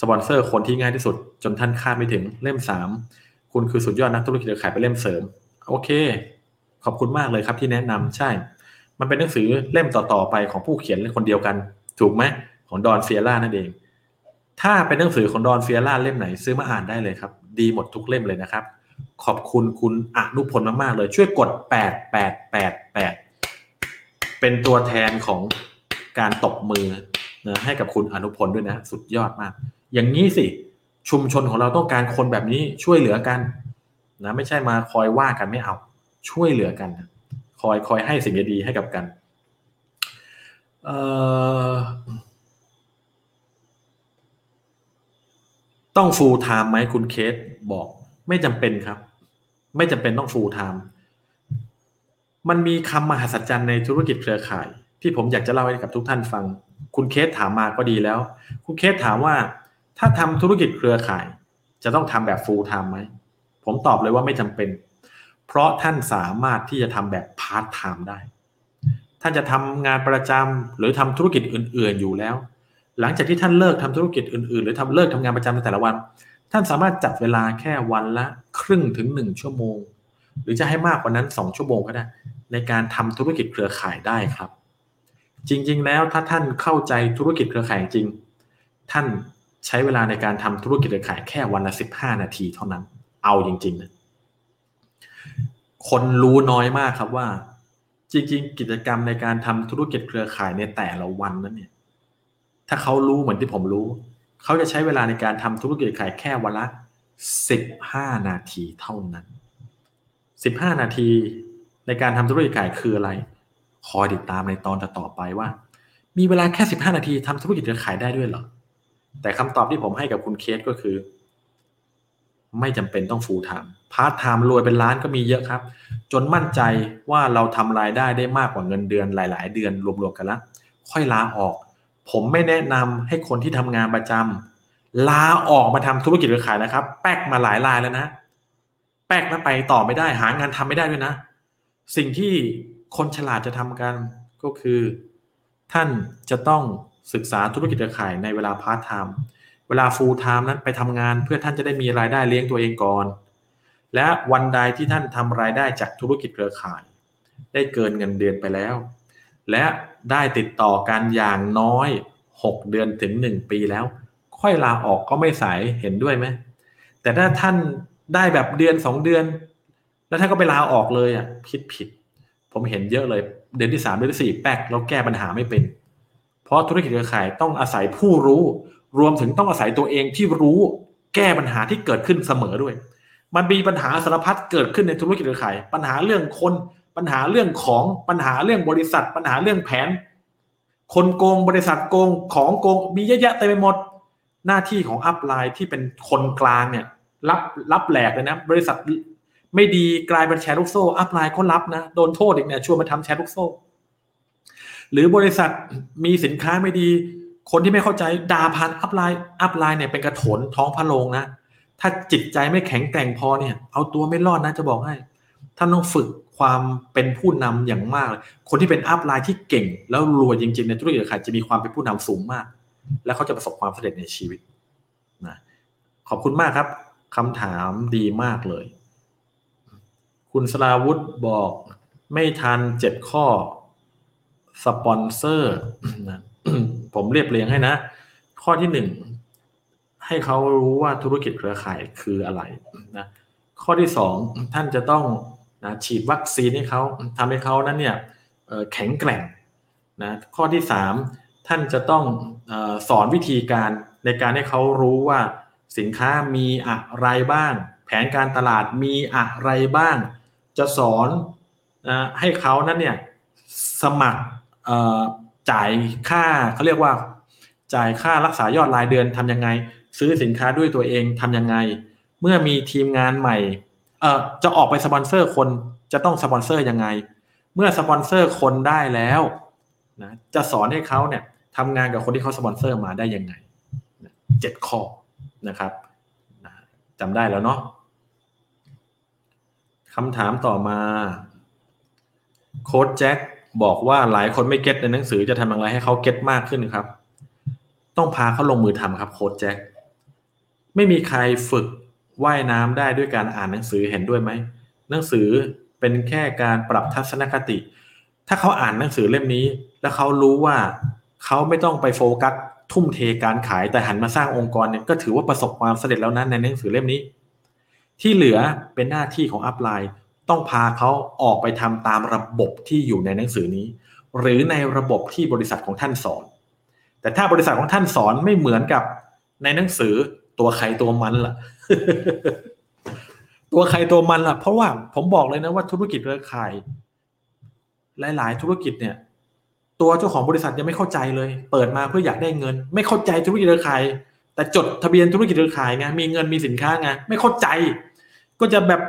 Speaker 2: สปอนเซอร์คนที่ง่ายที่สุด จนท่านคาดไม่ถึงเล่ม 3 คุณคือสุดยอดนักธุรกิจเครือข่ายไปเล่มเสริม โอเค ขอบคุณมากเลยครับที่แนะนำใช่ มันเป็นหนังสือเล่มต่อๆไปของผู้เขียนคนเดียวกัน ถูกไหมของดอนเฟียร่านั่นเอง ถ้าเป็นหนังสือของดอนเฟียร่าเล่มไหนซื้อมาอ่านได้เลยครับ ดีหมดทุกเล่มเลยนะครับ ขอบคุณคุณอนุพลมากๆเลย ช่วยกด 8 8 8 8 เป็นตัวแทนของการตบมือ นะให้กับคุณอนุพลด้วยนะ สุดยอดมาก อย่างนี้สิ ชุมชนของเราต้องการคนแบบนี้ช่วยเหลือกันนะไม่ใช่มาคอยว่ากันไม่เอา ช่วยเหลือกัน คอยคอยให้สิ่งดีๆให้กับกันเอ่อต้อง full time ไหมคุณเคสบอก ไม่จำเป็นครับ ไม่จำเป็นต้อง full time มันมีคำมหัศจรรย์ในธุรกิจเครือข่าย ที่ผมอยากจะเล่าให้กับทุกท่านฟัง คุณเคสถามมาก็ดีแล้ว คุณเคสถามว่า ถ้าทำธุรกิจเครือข่าย จะต้องทำแบบ full time ไหมผมตอบเลยว่าไม่จำเป็น เพราะท่านสามารถที่จะทำแบบ part time ได้ ท่านจะทำงานประจำหรือทำธุรกิจอื่น ๆ อยู่แล้ว หลังจากที่ท่านเลิกทำธุรกิจอื่น ๆ หรือทำเลิกทำงานประจำในแต่ละวัน ท่านสามารถจัดเวลาแค่วันละครึ่งถึงหนึ่งชั่วโมง หรือจะให้มากกว่านั้นสองชั่วโมงก็ได้ ในการทำธุรกิจเครือข่ายได้ครับ จริง ๆ แล้วถ้าท่านเข้าใจธุรกิจเครือข่ายจริง ท่านใช้เวลาในการทำธุรกิจเครือข่ายแค่วันละสิบห้านาทีเท่านั้น เอาจริงๆนะคนรู้น้อยมากครับว่า จริง ๆ กิจกรรมในการทำธุรกิจเครือข่ายในแต่ละวันนั้นเนี่ย ถ้าเขารู้เหมือนที่ผมรู้ เขาจะใช้เวลาในการทำธุรกิจขายแค่วันละสิบห้านาทีเท่านั้นสิบห้านาทีในการทำธุรกิจขายคืออะไร คอยติดตามในตอนต่อไปว่า มีเวลาแค่สิบห้านาทีทำธุรกิจขายได้ด้วยเหรอ แต่คำตอบที่ผมให้กับคุณเคสก็คือ ไม่จำเป็นต้อง full-time part-time รวยเป็นล้านก็มีเยอะครับ จนมั่นใจว่าเราทำรายได้ได้มากกว่าเงินเดือนหลาย ๆ เดือนรวมๆกันแล้วค่อยลาออก ผมไม่แนะนำให้คนที่ทำงานประจำลาออกมาทำธุรกิจเครือข่ายนะครับ แป๊กมาหลายรายแล้วนะแป๊กแล้วไปต่อไม่ได้หางานทำไม่ได้ด้วยนะ สิ่งที่ คนฉลาดจะทำกันก็คือ ท่านจะต้องศึกษาธุรกิจเครือข่ายในเวลาพาร์ทไทม์เวลาฟูลไทม์นั้นไปทำงานเพื่อท่านจะได้มีรายได้เลี้ยงตัวเองก่อน และวันใดที่ท่านทำรายได้จากธุรกิจเครือข่าย ได้เกินเงินเดือนไปแล้ว และได้ติดต่อกันอย่างน้อย 6 เดือนถึง 1 ปีแล้ว ค่อยลาออกก็ไม่สายเห็นด้วยไหมแต่ถ้าท่านได้แบบเดือน 2 เดือน แล้วท่านก็ไปลาออกเลยอะผิดผิด ผมเห็นเยอะเลย เดือนที่3เดือนที่4แป๊กแล้วแก้ปัญหาไม่เป็นเพราะธุรกิจเครือข่ายต้องอาศัยผู้รู้ รวมถึงต้องอาศัยตัวเองที่รู้แก้ปัญหาที่เกิดขึ้นเสมอด้วย มันมีปัญหาสารพัดเกิดขึ้นในธุรกิจเครือข่าย ปัญหาเรื่องคนปัญหาเรื่องของปัญหาเรื่องบริษัท ปัญหาเรื่องแผน คนโกงบริษัทโกงของโกงมีเยอะแยะเต็มไปหมด หน้าที่ของ upline ที่เป็นคนกลางเนี่ยรับรับแหลกเลยนะ บริษัท ไม่ดีกลายเป็นแชร์ลูกโซ่ upline ก็รับนะโดนโทษอีกเนี่ยชวนมาทำแชร์ลูกโซ่ หรือบริษัทมีสินค้าไม่ดี คนที่ไม่เข้าใจด่าผ่าน upline upline เนี่ยเป็นกระโถนท้องพระโรงนะถ้าจิตใจไม่แข็งแกร่งพอเนี่ย เอาตัวไม่รอดนะจะบอกให้ท่านต้องฝึกความเป็นผู้นำอย่างมากเลยคนที่เป็น upline ที่เก่ง แล้วรวยจริงๆ ในธุรกิจเครือข่ายจะมีความเป็นผู้นำสูงมาก และเขาจะประสบความสำเร็จในชีวิตนะขอบคุณมากครับคำถามดีมากเลย คุณสลาวุธบอกไม่ทันเจ็ดข้อ สปอนเซอร์ผมเรียบเรียงให้นะ ข้อที่หนึ่งให้เขารู้ว่าธุรกิจเครือข่ายคืออะไรนะข้อที่สองท่านจะต้องนะฉีดวัคซีนให้เขาทำให้เขานั้นเนี่ยแข็งแกร่งนะข้อที่สามท่านจะต้องอสอนวิธีการในการให้เขารู้ว่าสินค้ามีอะไรบ้าง แผนการตลาดมีอะไรบ้าง จะสอนนะให้เขานั้นเนี่ยสมัครจ่ายค่าเขาเรียกว่า จ่ายค่ารักษายอดรายเดือนทำยังไง ซื้อสินค้าด้วยตัวเองทำยังไง เมื่อมีทีมงานใหม่เออจะออกไปสปอนเซอร์คนจะต้องสปอนเซอร์ยังไง เมื่อสปอนเซอร์คนได้แล้วนะจะสอนให้เขาเนี่ยทำงานกับคนที่เขาสปอนเซอร์มาได้ยังไงเจ็ดข้อนะครับจำได้แล้วเนาะ คำถามต่อมา โค้ดแจ็คบอกว่าหลายคนไม่เก็ตในหนังสือจะทำอย่างไรให้เขาเก็ตมากขึ้นครับ ต้องพาเขาลงมือทำครับโค้ดแจ็คไม่มีใครฝึกว่ายน้ำได้ด้วยการอ่านหนังสือเห็นด้วยไหมหนังสือเป็นแค่การปรับทัศนคติ ถ้าเขาอ่านหนังสือเล่มนี้ แล้วเขารู้ว่าเขาไม่ต้องไปโฟกัสทุ่มเทการขายแต่หันมาสร้างองค์กรเนี่ยก็ถือว่าประสบความสำเร็จแล้วนั้นในหนังสือเล่มนี้ ที่เหลือเป็นหน้าที่ของอัพไลน์ต้องพาเขาออกไปทำตามระบบที่อยู่ในหนังสือนี้ หรือในระบบที่บริษัทของท่านสอน แต่ถ้าบริษัทของท่านสอนไม่เหมือนกับในหนังสือตัวใครตัวมันล่ะ ตัวใครตัวมันล่ะ เพราะว่าผมบอกเลยนะว่าธุรกิจเครือข่าย หลาย ๆ ธุรกิจเนี่ย ตัวเจ้าของบริษัทยังไม่เข้าใจเลย เปิดมาเพื่ออยากได้เงิน ไม่เข้าใจธุรกิจเครือข่าย แต่จดทะเบียนธุรกิจเครือข่ายไงมีเงินมีสินค้าไงไม่เข้าใจ ก็จะแบบ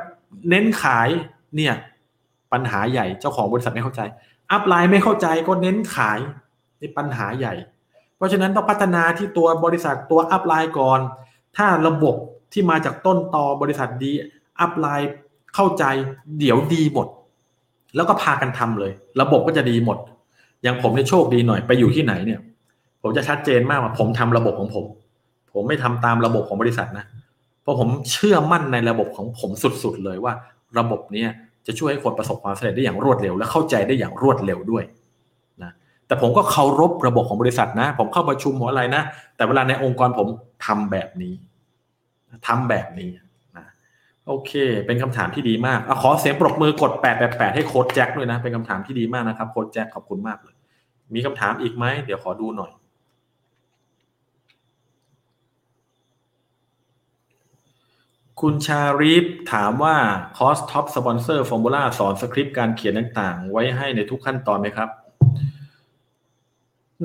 Speaker 2: เน้นขายเนี่ยปัญหาใหญ่เจ้าของบริษัทไม่เข้าใจ อัพไลน์ไม่เข้าใจก็เน้นขายนี่ปัญหาใหญ่ เพราะฉะนั้นต้องพัฒนาที่ตัวบริษัทตัวอัพไลน์ก่อน ถ้าระบบที่มาจากต้นตอบริษัทดีอัพไลน์เข้าใจเดี๋ยวดีหมด แล้วก็พากันทำเลย ระบบก็จะดีหมด อย่างผมเนี่ยโชคดีหน่อยไปอยู่ที่ไหนเนี่ย ผมจะชัดเจนมากว่าผมทำระบบของผม ผมไม่ทำตามระบบของบริษัทนะ เพราะผมเชื่อมั่นในระบบของผมสุดๆเลยว่า ระบบนี้จะช่วยให้คนประสบความสำเร็จได้อย่างรวดเร็ว และเข้าใจได้อย่างรวดเร็วด้วยนะแต่ผมก็เคารพระบบของบริษัทนะ ผมเข้าประชุมหัวอะไรนะ แต่เวลาในองค์กรผมทำแบบนี้ทำแบบนี้นะโอเค เป็นคำถามที่ดีมากขอเสียงปรบมือกดแปดแปดแปดให้โค้ชแจ็คด้วยนะ เป็นคำถามที่ดีมากนะครับโค้ชแจ็คขอบคุณมากเลย มีคำถามอีกไหมเดี๋ยวขอดูหน่อย คุณชาริฟถามว่าคอร์ส Top Sponsor Formula สอนสคริปต์การเขียนต่างๆ ไว้ให้ในทุกขั้นตอนไหมครับ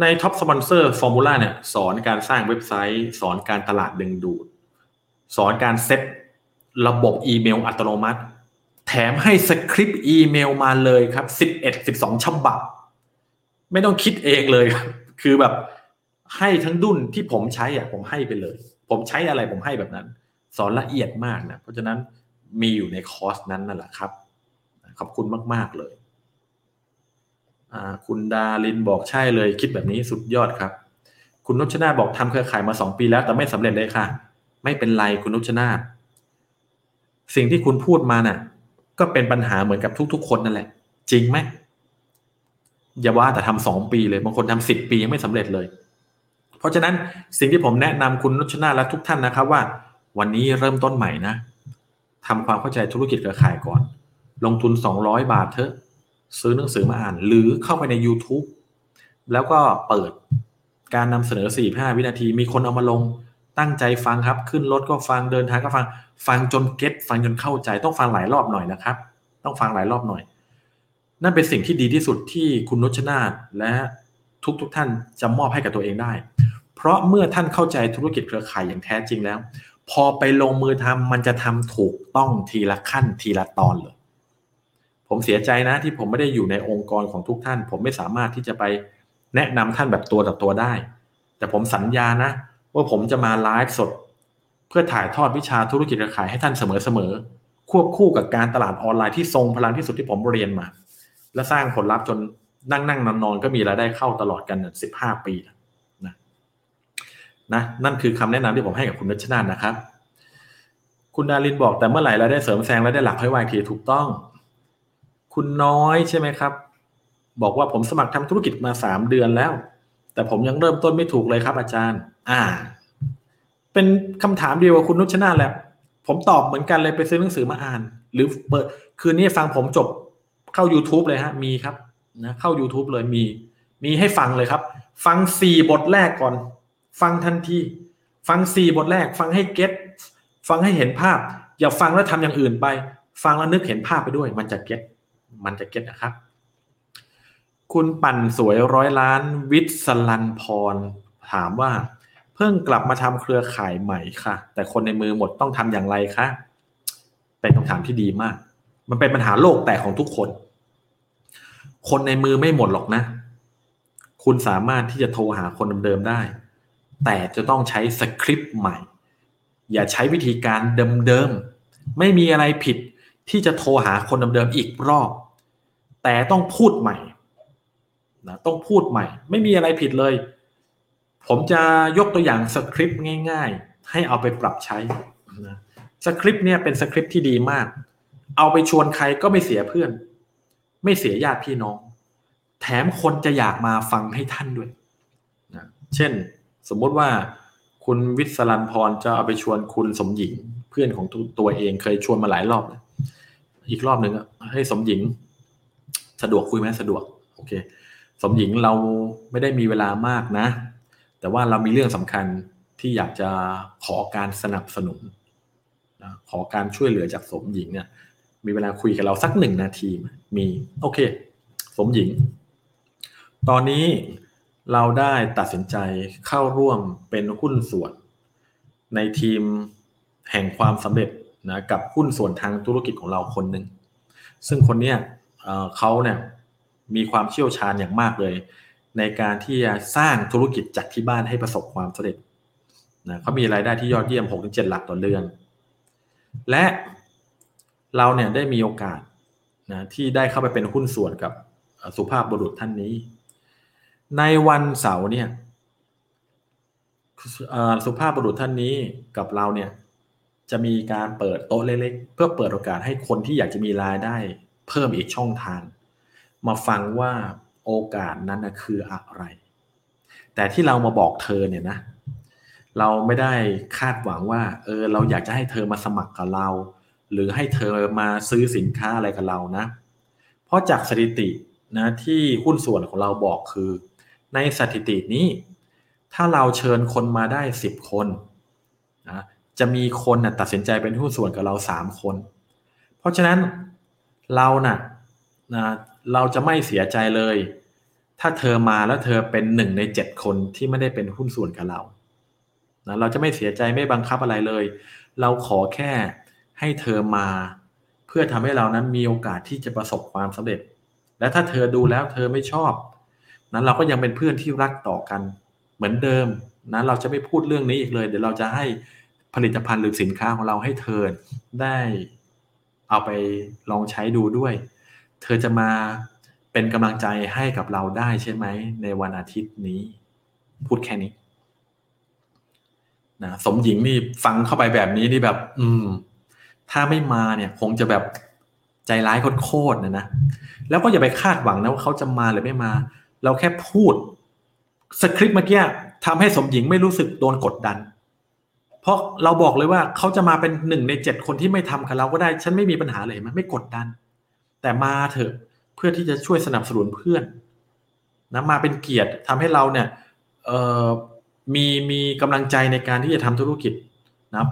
Speaker 2: ใน Top Sponsor Formula เนี่ยสอนการสร้างเว็บไซต์ สอนการตลาดดึงดูด สอนการเซตระบบอีเมลอัตโนมัติ แถมให้สคริปต์อีเมลมาเลยครับ 11 12 ฉบับ ไม่ต้องคิดเองเลยครับคือแบบให้ทั้งดุ้นที่ผมใช้อะผมให้ไปเลย ผมใช้อะไรผมให้แบบนั้น สอนละเอียดมากนะเพราะฉะนั้นมีอยู่ในคอร์สนั้นนั่นแหละครับ ขอบคุณมาก ๆ เลย คุณดาลินบอกใช่เลย คิดแบบนี้สุดยอดครับ คุณนุชนาบอกทำเครือข่ายมาสองปีแล้ว แต่ไม่สำเร็จเลยค่ะ ไม่เป็นไรคุณนุชนาสิ่งที่คุณพูดมาน่ะ ก็เป็นปัญหาเหมือนกับทุก ๆ คนนั่นแหละ จริงไหมอย่าว่าแต่ทำสองปีเลยบางคนทำสิบปียังไม่สำเร็จเลย เพราะฉะนั้นสิ่งที่ผมแนะนำคุณนุชนาและทุกท่านนะครับว่า วันนี้เริ่มต้นใหม่นะทำความเข้าใจธุรกิจเครือข่ายก่อน ลงทุน 200 บาทเถอะ ซื้อหนังสือมาอ่าน หรือเข้าไปใน YouTube แล้วก็เปิดการนำเสนอสี่ห้าวินาที มีคนเอามาลง ตั้งใจฟังครับ ขึ้นรถก็ฟัง เดินทางก็ฟัง ฟังจนเก็ตฟังจนเข้าใจ ต้องฟังหลายรอบหน่อยนะครับ ต้องฟังหลายรอบหน่อย นั่นเป็นสิ่งที่ดีที่สุดที่คุณนุชนาธและทุกทุกท่านจะมอบให้กับตัวเองได้ เพราะเมื่อท่านเข้าใจธุรกิจเครือข่ายอย่างแท้จริงแล้ว พอไปลงมือทำมันจะทำถูกต้องทีละขั้นทีละตอนเลย ผมเสียใจนะที่ผมไม่ได้อยู่ในองค์กรของทุกท่าน ผมไม่สามารถที่จะไปแนะนำท่านแบบตัวต่อตัวได้ แต่ผมสัญญานะ ว่าผมจะมาไลฟ์สด เพื่อถ่ายทอดวิชาธุรกิจเครือข่ายให้ท่านเสมอๆควบคู่กับการตลาดออนไลน์ที่ทรงพลังที่สุดที่ผมเรียนมา และสร้างผลลัพธ์จนนั่งนั่งนอนนอนก็มีรายได้เข้าตลอดกันสิบห้าปีนะ นะนั่นคือคำแนะนำที่ผมให้กับคุณนัชนาธนะครับ คุณดารินบอกแต่เมื่อไหร่เราได้เสริมแซงและได้หลักให้วายทีถูกต้อง คุณน้อยใช่ไหมครับ บอกว่าผมสมัครทำธุรกิจมาสามเดือนแล้ว แต่ผมยังเริ่มต้นไม่ถูกเลยครับ อาจารย์ อ่า เป็นคำถามเดียวกับคุณนุชนาธแหละผมตอบเหมือนกันเลยไปซื้อหนังสือมาอ่าน หรือเปิดคืนนี้ฟังผมจบเข้า YouTube เลยฮะมีครับนะเข้า YouTube เลยมี มีให้ฟังเลยครับ ฟังสี่บทแรกก่อน ฟังทันที ฟังสี่บทแรก ฟังให้เก็ตฟังให้เห็นภาพ อย่าฟังแล้วทำอย่างอื่นไป ฟังแล้วนึกเห็นภาพไปด้วย มันจะเก็ตมันจะเก็ตนะครับ คุณปั่นสวยร้อยล้านวิศลันพร ถามว่า เพิ่งกลับมาทำเครือข่ายใหม่ค่ะ แต่คนในมือหมดต้องทำอย่างไรคะเป็นคำถามที่ดีมาก มันเป็นปัญหาโลกแต่ของทุกคน คนในมือไม่หมดหรอกนะ คุณสามารถที่จะโทรหาคนเดิมๆได้ แต่จะต้องใช้สคริปต์ใหม่ อย่าใช้วิธีการเดิมๆ ไม่มีอะไรผิดที่จะโทรหาคนเดิมๆอีกรอบ แต่ต้องพูดใหม่นะต้องพูดใหม่ ไม่มีอะไรผิดเลย ผมจะยกตัวอย่างสคริปต์ง่ายๆ ให้เอาไปปรับใช้นะสคริปต์เนี่ยเป็นสคริปต์ที่ดีมาก เอาไปชวนใครก็ไม่เสียเพื่อน ไม่เสียญาติพี่น้อง แถมคนจะอยากมาฟังให้ท่านด้วยนะเช่น สมมติว่าคุณวิศรันพรจะเอาไปชวนคุณสมหญิง เพื่อนของตัวเองเคยชวนมาหลายรอบแล้วอีกรอบหนึ่งให้สมหญิง สะดวกคุยไหมสะดวกโอเค สมหญิงเราไม่ได้มีเวลามากนะ แต่ว่าเรามีเรื่องสำคัญที่อยากจะขอการสนับสนุนนะขอการช่วยเหลือจากสมหญิงเนี่ย มีเวลาคุยกับเราสักหนึ่งนาทีมีโอเค สมหญิง ตอนนี้ เราได้ตัดสินใจเข้าร่วมเป็นหุ้นส่วน ในทีมแห่งความสำเร็จนะกับหุ้นส่วนทางธุรกิจของเราคนหนึ่งซึ่งคนเนี้ยเขาเนี่ยมีความเชี่ยวชาญอย่างมากเลย ในการที่จะสร้างธุรกิจจากที่บ้านให้ประสบความสำเร็จนะเขามีรายได้ที่ยอดเยี่ยม 6-7 หลักต่อเดือน และเราเนี่ยได้มีโอกาสนะที่ได้เข้าไปเป็นหุ้นส่วนกับสุภาพบุรุษท่านนี้ ในวันเสาร์เนี่ยสุภาพบุรุษท่านนี้กับเราเนี่ย จะมีการเปิดโต๊ะเล็กๆ เพื่อเปิดโอกาสให้คนที่อยากจะมีรายได้ เพิ่มอีกช่องทาง มาฟังว่าโอกาสนั้นคืออะไร แต่ที่เรามาบอกเธอเนี่ยนะ เราไม่ได้คาดหวังว่า เออเราอยากจะให้เธอมาสมัครกับเรา หรือให้เธอมาซื้อสินค้าอะไรกับเรานะ เพราะจากสถิตินะที่หุ้นส่วนของเราบอกคือ ในสถิตินี้ ถ้าเราเชิญคนมาได้สิบคนนะจะมีคนนะตัดสินใจเป็นหุ้นส่วนกับเราสามคน เพราะฉะนั้นเรานะ่ะนะเราจะไม่เสียใจเลย ถ้าเธอมาแล้วเธอเป็นหนึ่งในเจ็ดคนที่ไม่ได้เป็นหุ้นส่วนกับเรานะเราจะไม่เสียใจไม่บังคับอะไรเลย เราขอแค่ให้เธอมา เพื่อทำให้เรานั้นมีโอกาสที่จะประสบความสำเร็จ และถ้าเธอดูแล้วเธอไม่ชอบ นั้นเราก็ยังเป็นเพื่อนที่รักต่อกัน เหมือนเดิมนะเราจะไม่พูดเรื่องนี้อีกเลย เดี๋ยวเราจะให้ผลิตภัณฑ์หรือสินค้าของเราให้เธอได้เอาไปลองใช้ดูด้วย เธอจะมาเป็นกำลังใจให้กับเราได้ใช่ไหม ในวันอาทิตย์นี้ พูดแค่นี้นะสมหญิงนี่ฟังเข้าไปแบบนี้นี่แบบ อืม ถ้าไม่มาเนี่ยคงจะแบบใจร้ายโคตรๆนะนะแล้วก็อย่าไปคาดหวังนะว่าเขาจะมาหรือไม่มา เราแค่พูดสคริปต์เมื่อกี้ทำให้สมหญิงไม่รู้สึกโดนกดดัน เพราะเราบอกเลยว่าเขาจะมาเป็นหนึ่งในเจ็ดคนที่ไม่ทำกับเราก็ได้ ฉันไม่มีปัญหาเลยมันไม่กดดัน แต่มาเถอะเพื่อที่จะช่วยสนับสนุนเพื่อนนะมาเป็นเกียรติทำให้เราเนี่ยมีมีกำลังใจในการที่จะทำธุรกิจนะครับ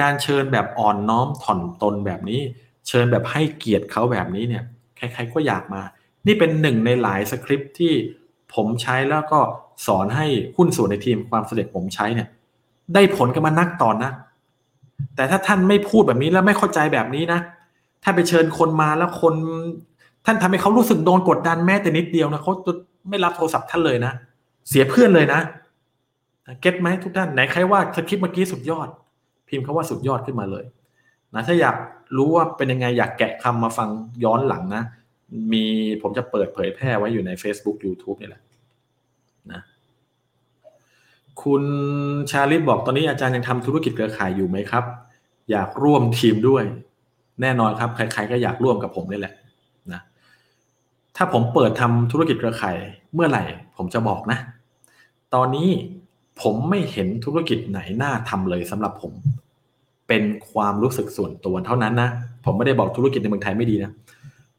Speaker 2: การเชิญแบบอ่อนน้อมถ่อนตนแบบนี้ เชิญแบบให้เกียรติเขาแบบนี้เนี่ยใครๆก็อยากมา นี่เป็นหนึ่งในหลายสคริปที่ผมใช้แล้วก็สอนให้หุ้นส่วนในทีมความสำเร็จผมใช้เนี่ย ได้ผลกันมานักตอนนะแต่ถ้าท่านไม่พูดแบบนี้แล้วไม่เข้าใจแบบนี้นะถ้าไปเชิญคนมาแล้วคน ท่านทำให้เขารู้สึกโดนกดดันแม้แต่นิดเดียวนะเขาจะไม่รับโทรศัพท์ท่านเลยนะเสียเพื่อนเลยนะเก็ตไหมทุกท่านไหนใครว่าสคริปต์เมื่อกี้สุดยอด พิมพ์คาว่าสุดยอดขึ้นมาเลยนะถ้าอยากรู้ว่าเป็นยังไงอยากแกะคำมาฟังย้อนหลังนะ มีผมจะเปิดเผยแพร่ไว้อยู่ใน Facebook YouTube นี่แหละนะคุณชาลิตบอกตอนนี้อาจารย์ยังทำธุรกิจเครือข่ายอยู่ไหมครับ อยากร่วมทีมด้วย แน่นอนครับใครๆก็อยากร่วมกับผมนี่แหละนะถ้าผมเปิดทำธุรกิจเครือข่ายเมื่อไหร่ ผมจะบอกนะ ตอนนี้ผมไม่เห็นธุรกิจไหนน่าทำเลยสำหรับผม เป็นความรู้สึกส่วนตัวเท่านั้นนะ ผมไม่ได้บอกธุรกิจในเมืองไทยไม่ดีนะ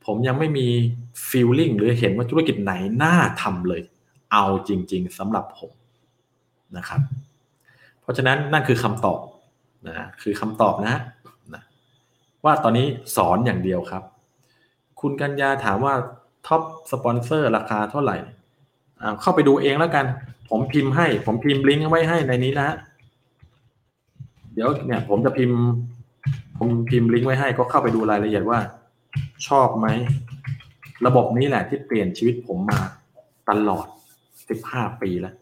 Speaker 2: ผมยังไม่มี feeling หรือเห็นว่าธุรกิจไหนน่าทำเลย เอาจริง ๆสำหรับผมนะครับ เพราะฉะนั้นนั่นคือคำตอบนะคือคำตอบนะนะว่าตอนนี้สอนอย่างเดียวครับ คุณกัญญาถามว่าท็อปสปอนเซอร์ราคาเท่าไหร่ เข้าไปดูเองแล้วกัน ผมพิมพ์ให้ ผมพิมพ์ลิงก์ไว้ให้ในนี้นะเดี๋ยวเนี่ยผมจะพิมพ์ ผมพิมพ์ลิงก์ไว้ให้ก็เข้าไปดูรายละเอียดว่า ชอบไหม ระบบนี้แหละที่เปลี่ยนชีวิตผมมาตลอด 15 ปีแล้ว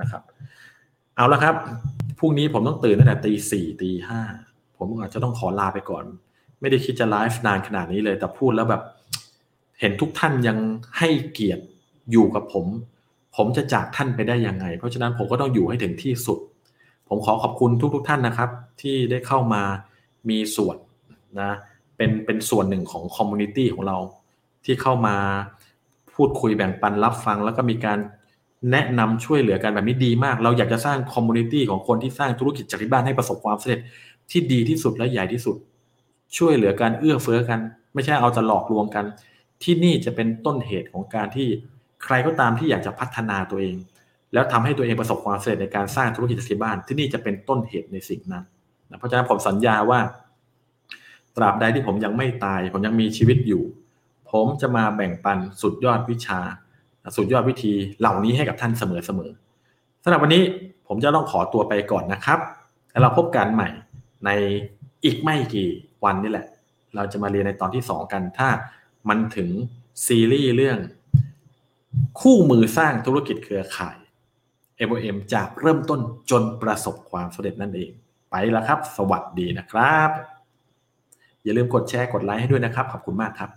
Speaker 2: นะครับ เอาละครับพรุ่งนี้ผมต้องตื่นตั้งแต่ตีสี่ตีห้าผมอาจจะต้องขอลาไปก่อน ไม่ได้คิดจะไลฟ์นานขนาดนี้เลย แต่พูดแล้วแบบ เห็นทุกท่านยังให้เกียรติอยู่กับผม ผมจะจากท่านไปได้ยังไง เพราะฉะนั้นผมก็ต้องอยู่ให้ถึงที่สุด ผมขอขอบคุณทุกๆทท่านนะครับ ที่ได้เข้ามามีส่วนนะ เป็นเป็นส่วนหนึ่งของ community ของเรา ที่เข้ามาพูดคุยแบ่งปันรับฟัง แล้วก็มีการแนะนำช่วยเหลือกันแบบนี้ดีมาก เราอยากจะสร้าง community ของคนที่สร้างธุรกิจจากที่บ้านให้ประสบความสำเร็จที่ดีที่สุดและใหญ่ที่สุด ช่วยเหลือการเอื้อเฟื้อกัน ไม่ใช่เอาจะหลอกลวงกัน ที่นี่จะเป็นต้นเหตุของการที่ใครก็ตามที่อยากจะพัฒนาตัวเอง แล้วทำให้ตัวเองประสบความสำเร็จในการสร้างธุรกิจที่บ้าน ที่นี่จะเป็นต้นเหตุในสิ่งนั้นนะเพราะฉะนั้นผมสัญญาว่า ตราบใดที่ผมยังไม่ตาย ผมยังมีชีวิตอยู่ ผมจะมาแบ่งปันสุดยอดวิชา สุดยอดวิธีเหล่านี้ให้กับท่านเสมอๆสำหรับวันนี้ผมจะต้องขอตัวไปก่อนนะครับ แล้วเราพบกันใหม่ในอีกไม่กี่วันนี่แหละ เราจะมาเรียนในตอนที่สองกัน ถ้ามันถึงซีรีส์เรื่อง คู่มือสร้างธุรกิจเครือข่าย MOM จากเริ่มต้นจนประสบความสำเร็จนั่นเอง ไปแล้วครับ สวัสดีนะครับ อย่าลืมกดแชร์กดไลค์ให้ด้วยนะครับ ขอบคุณมากครับ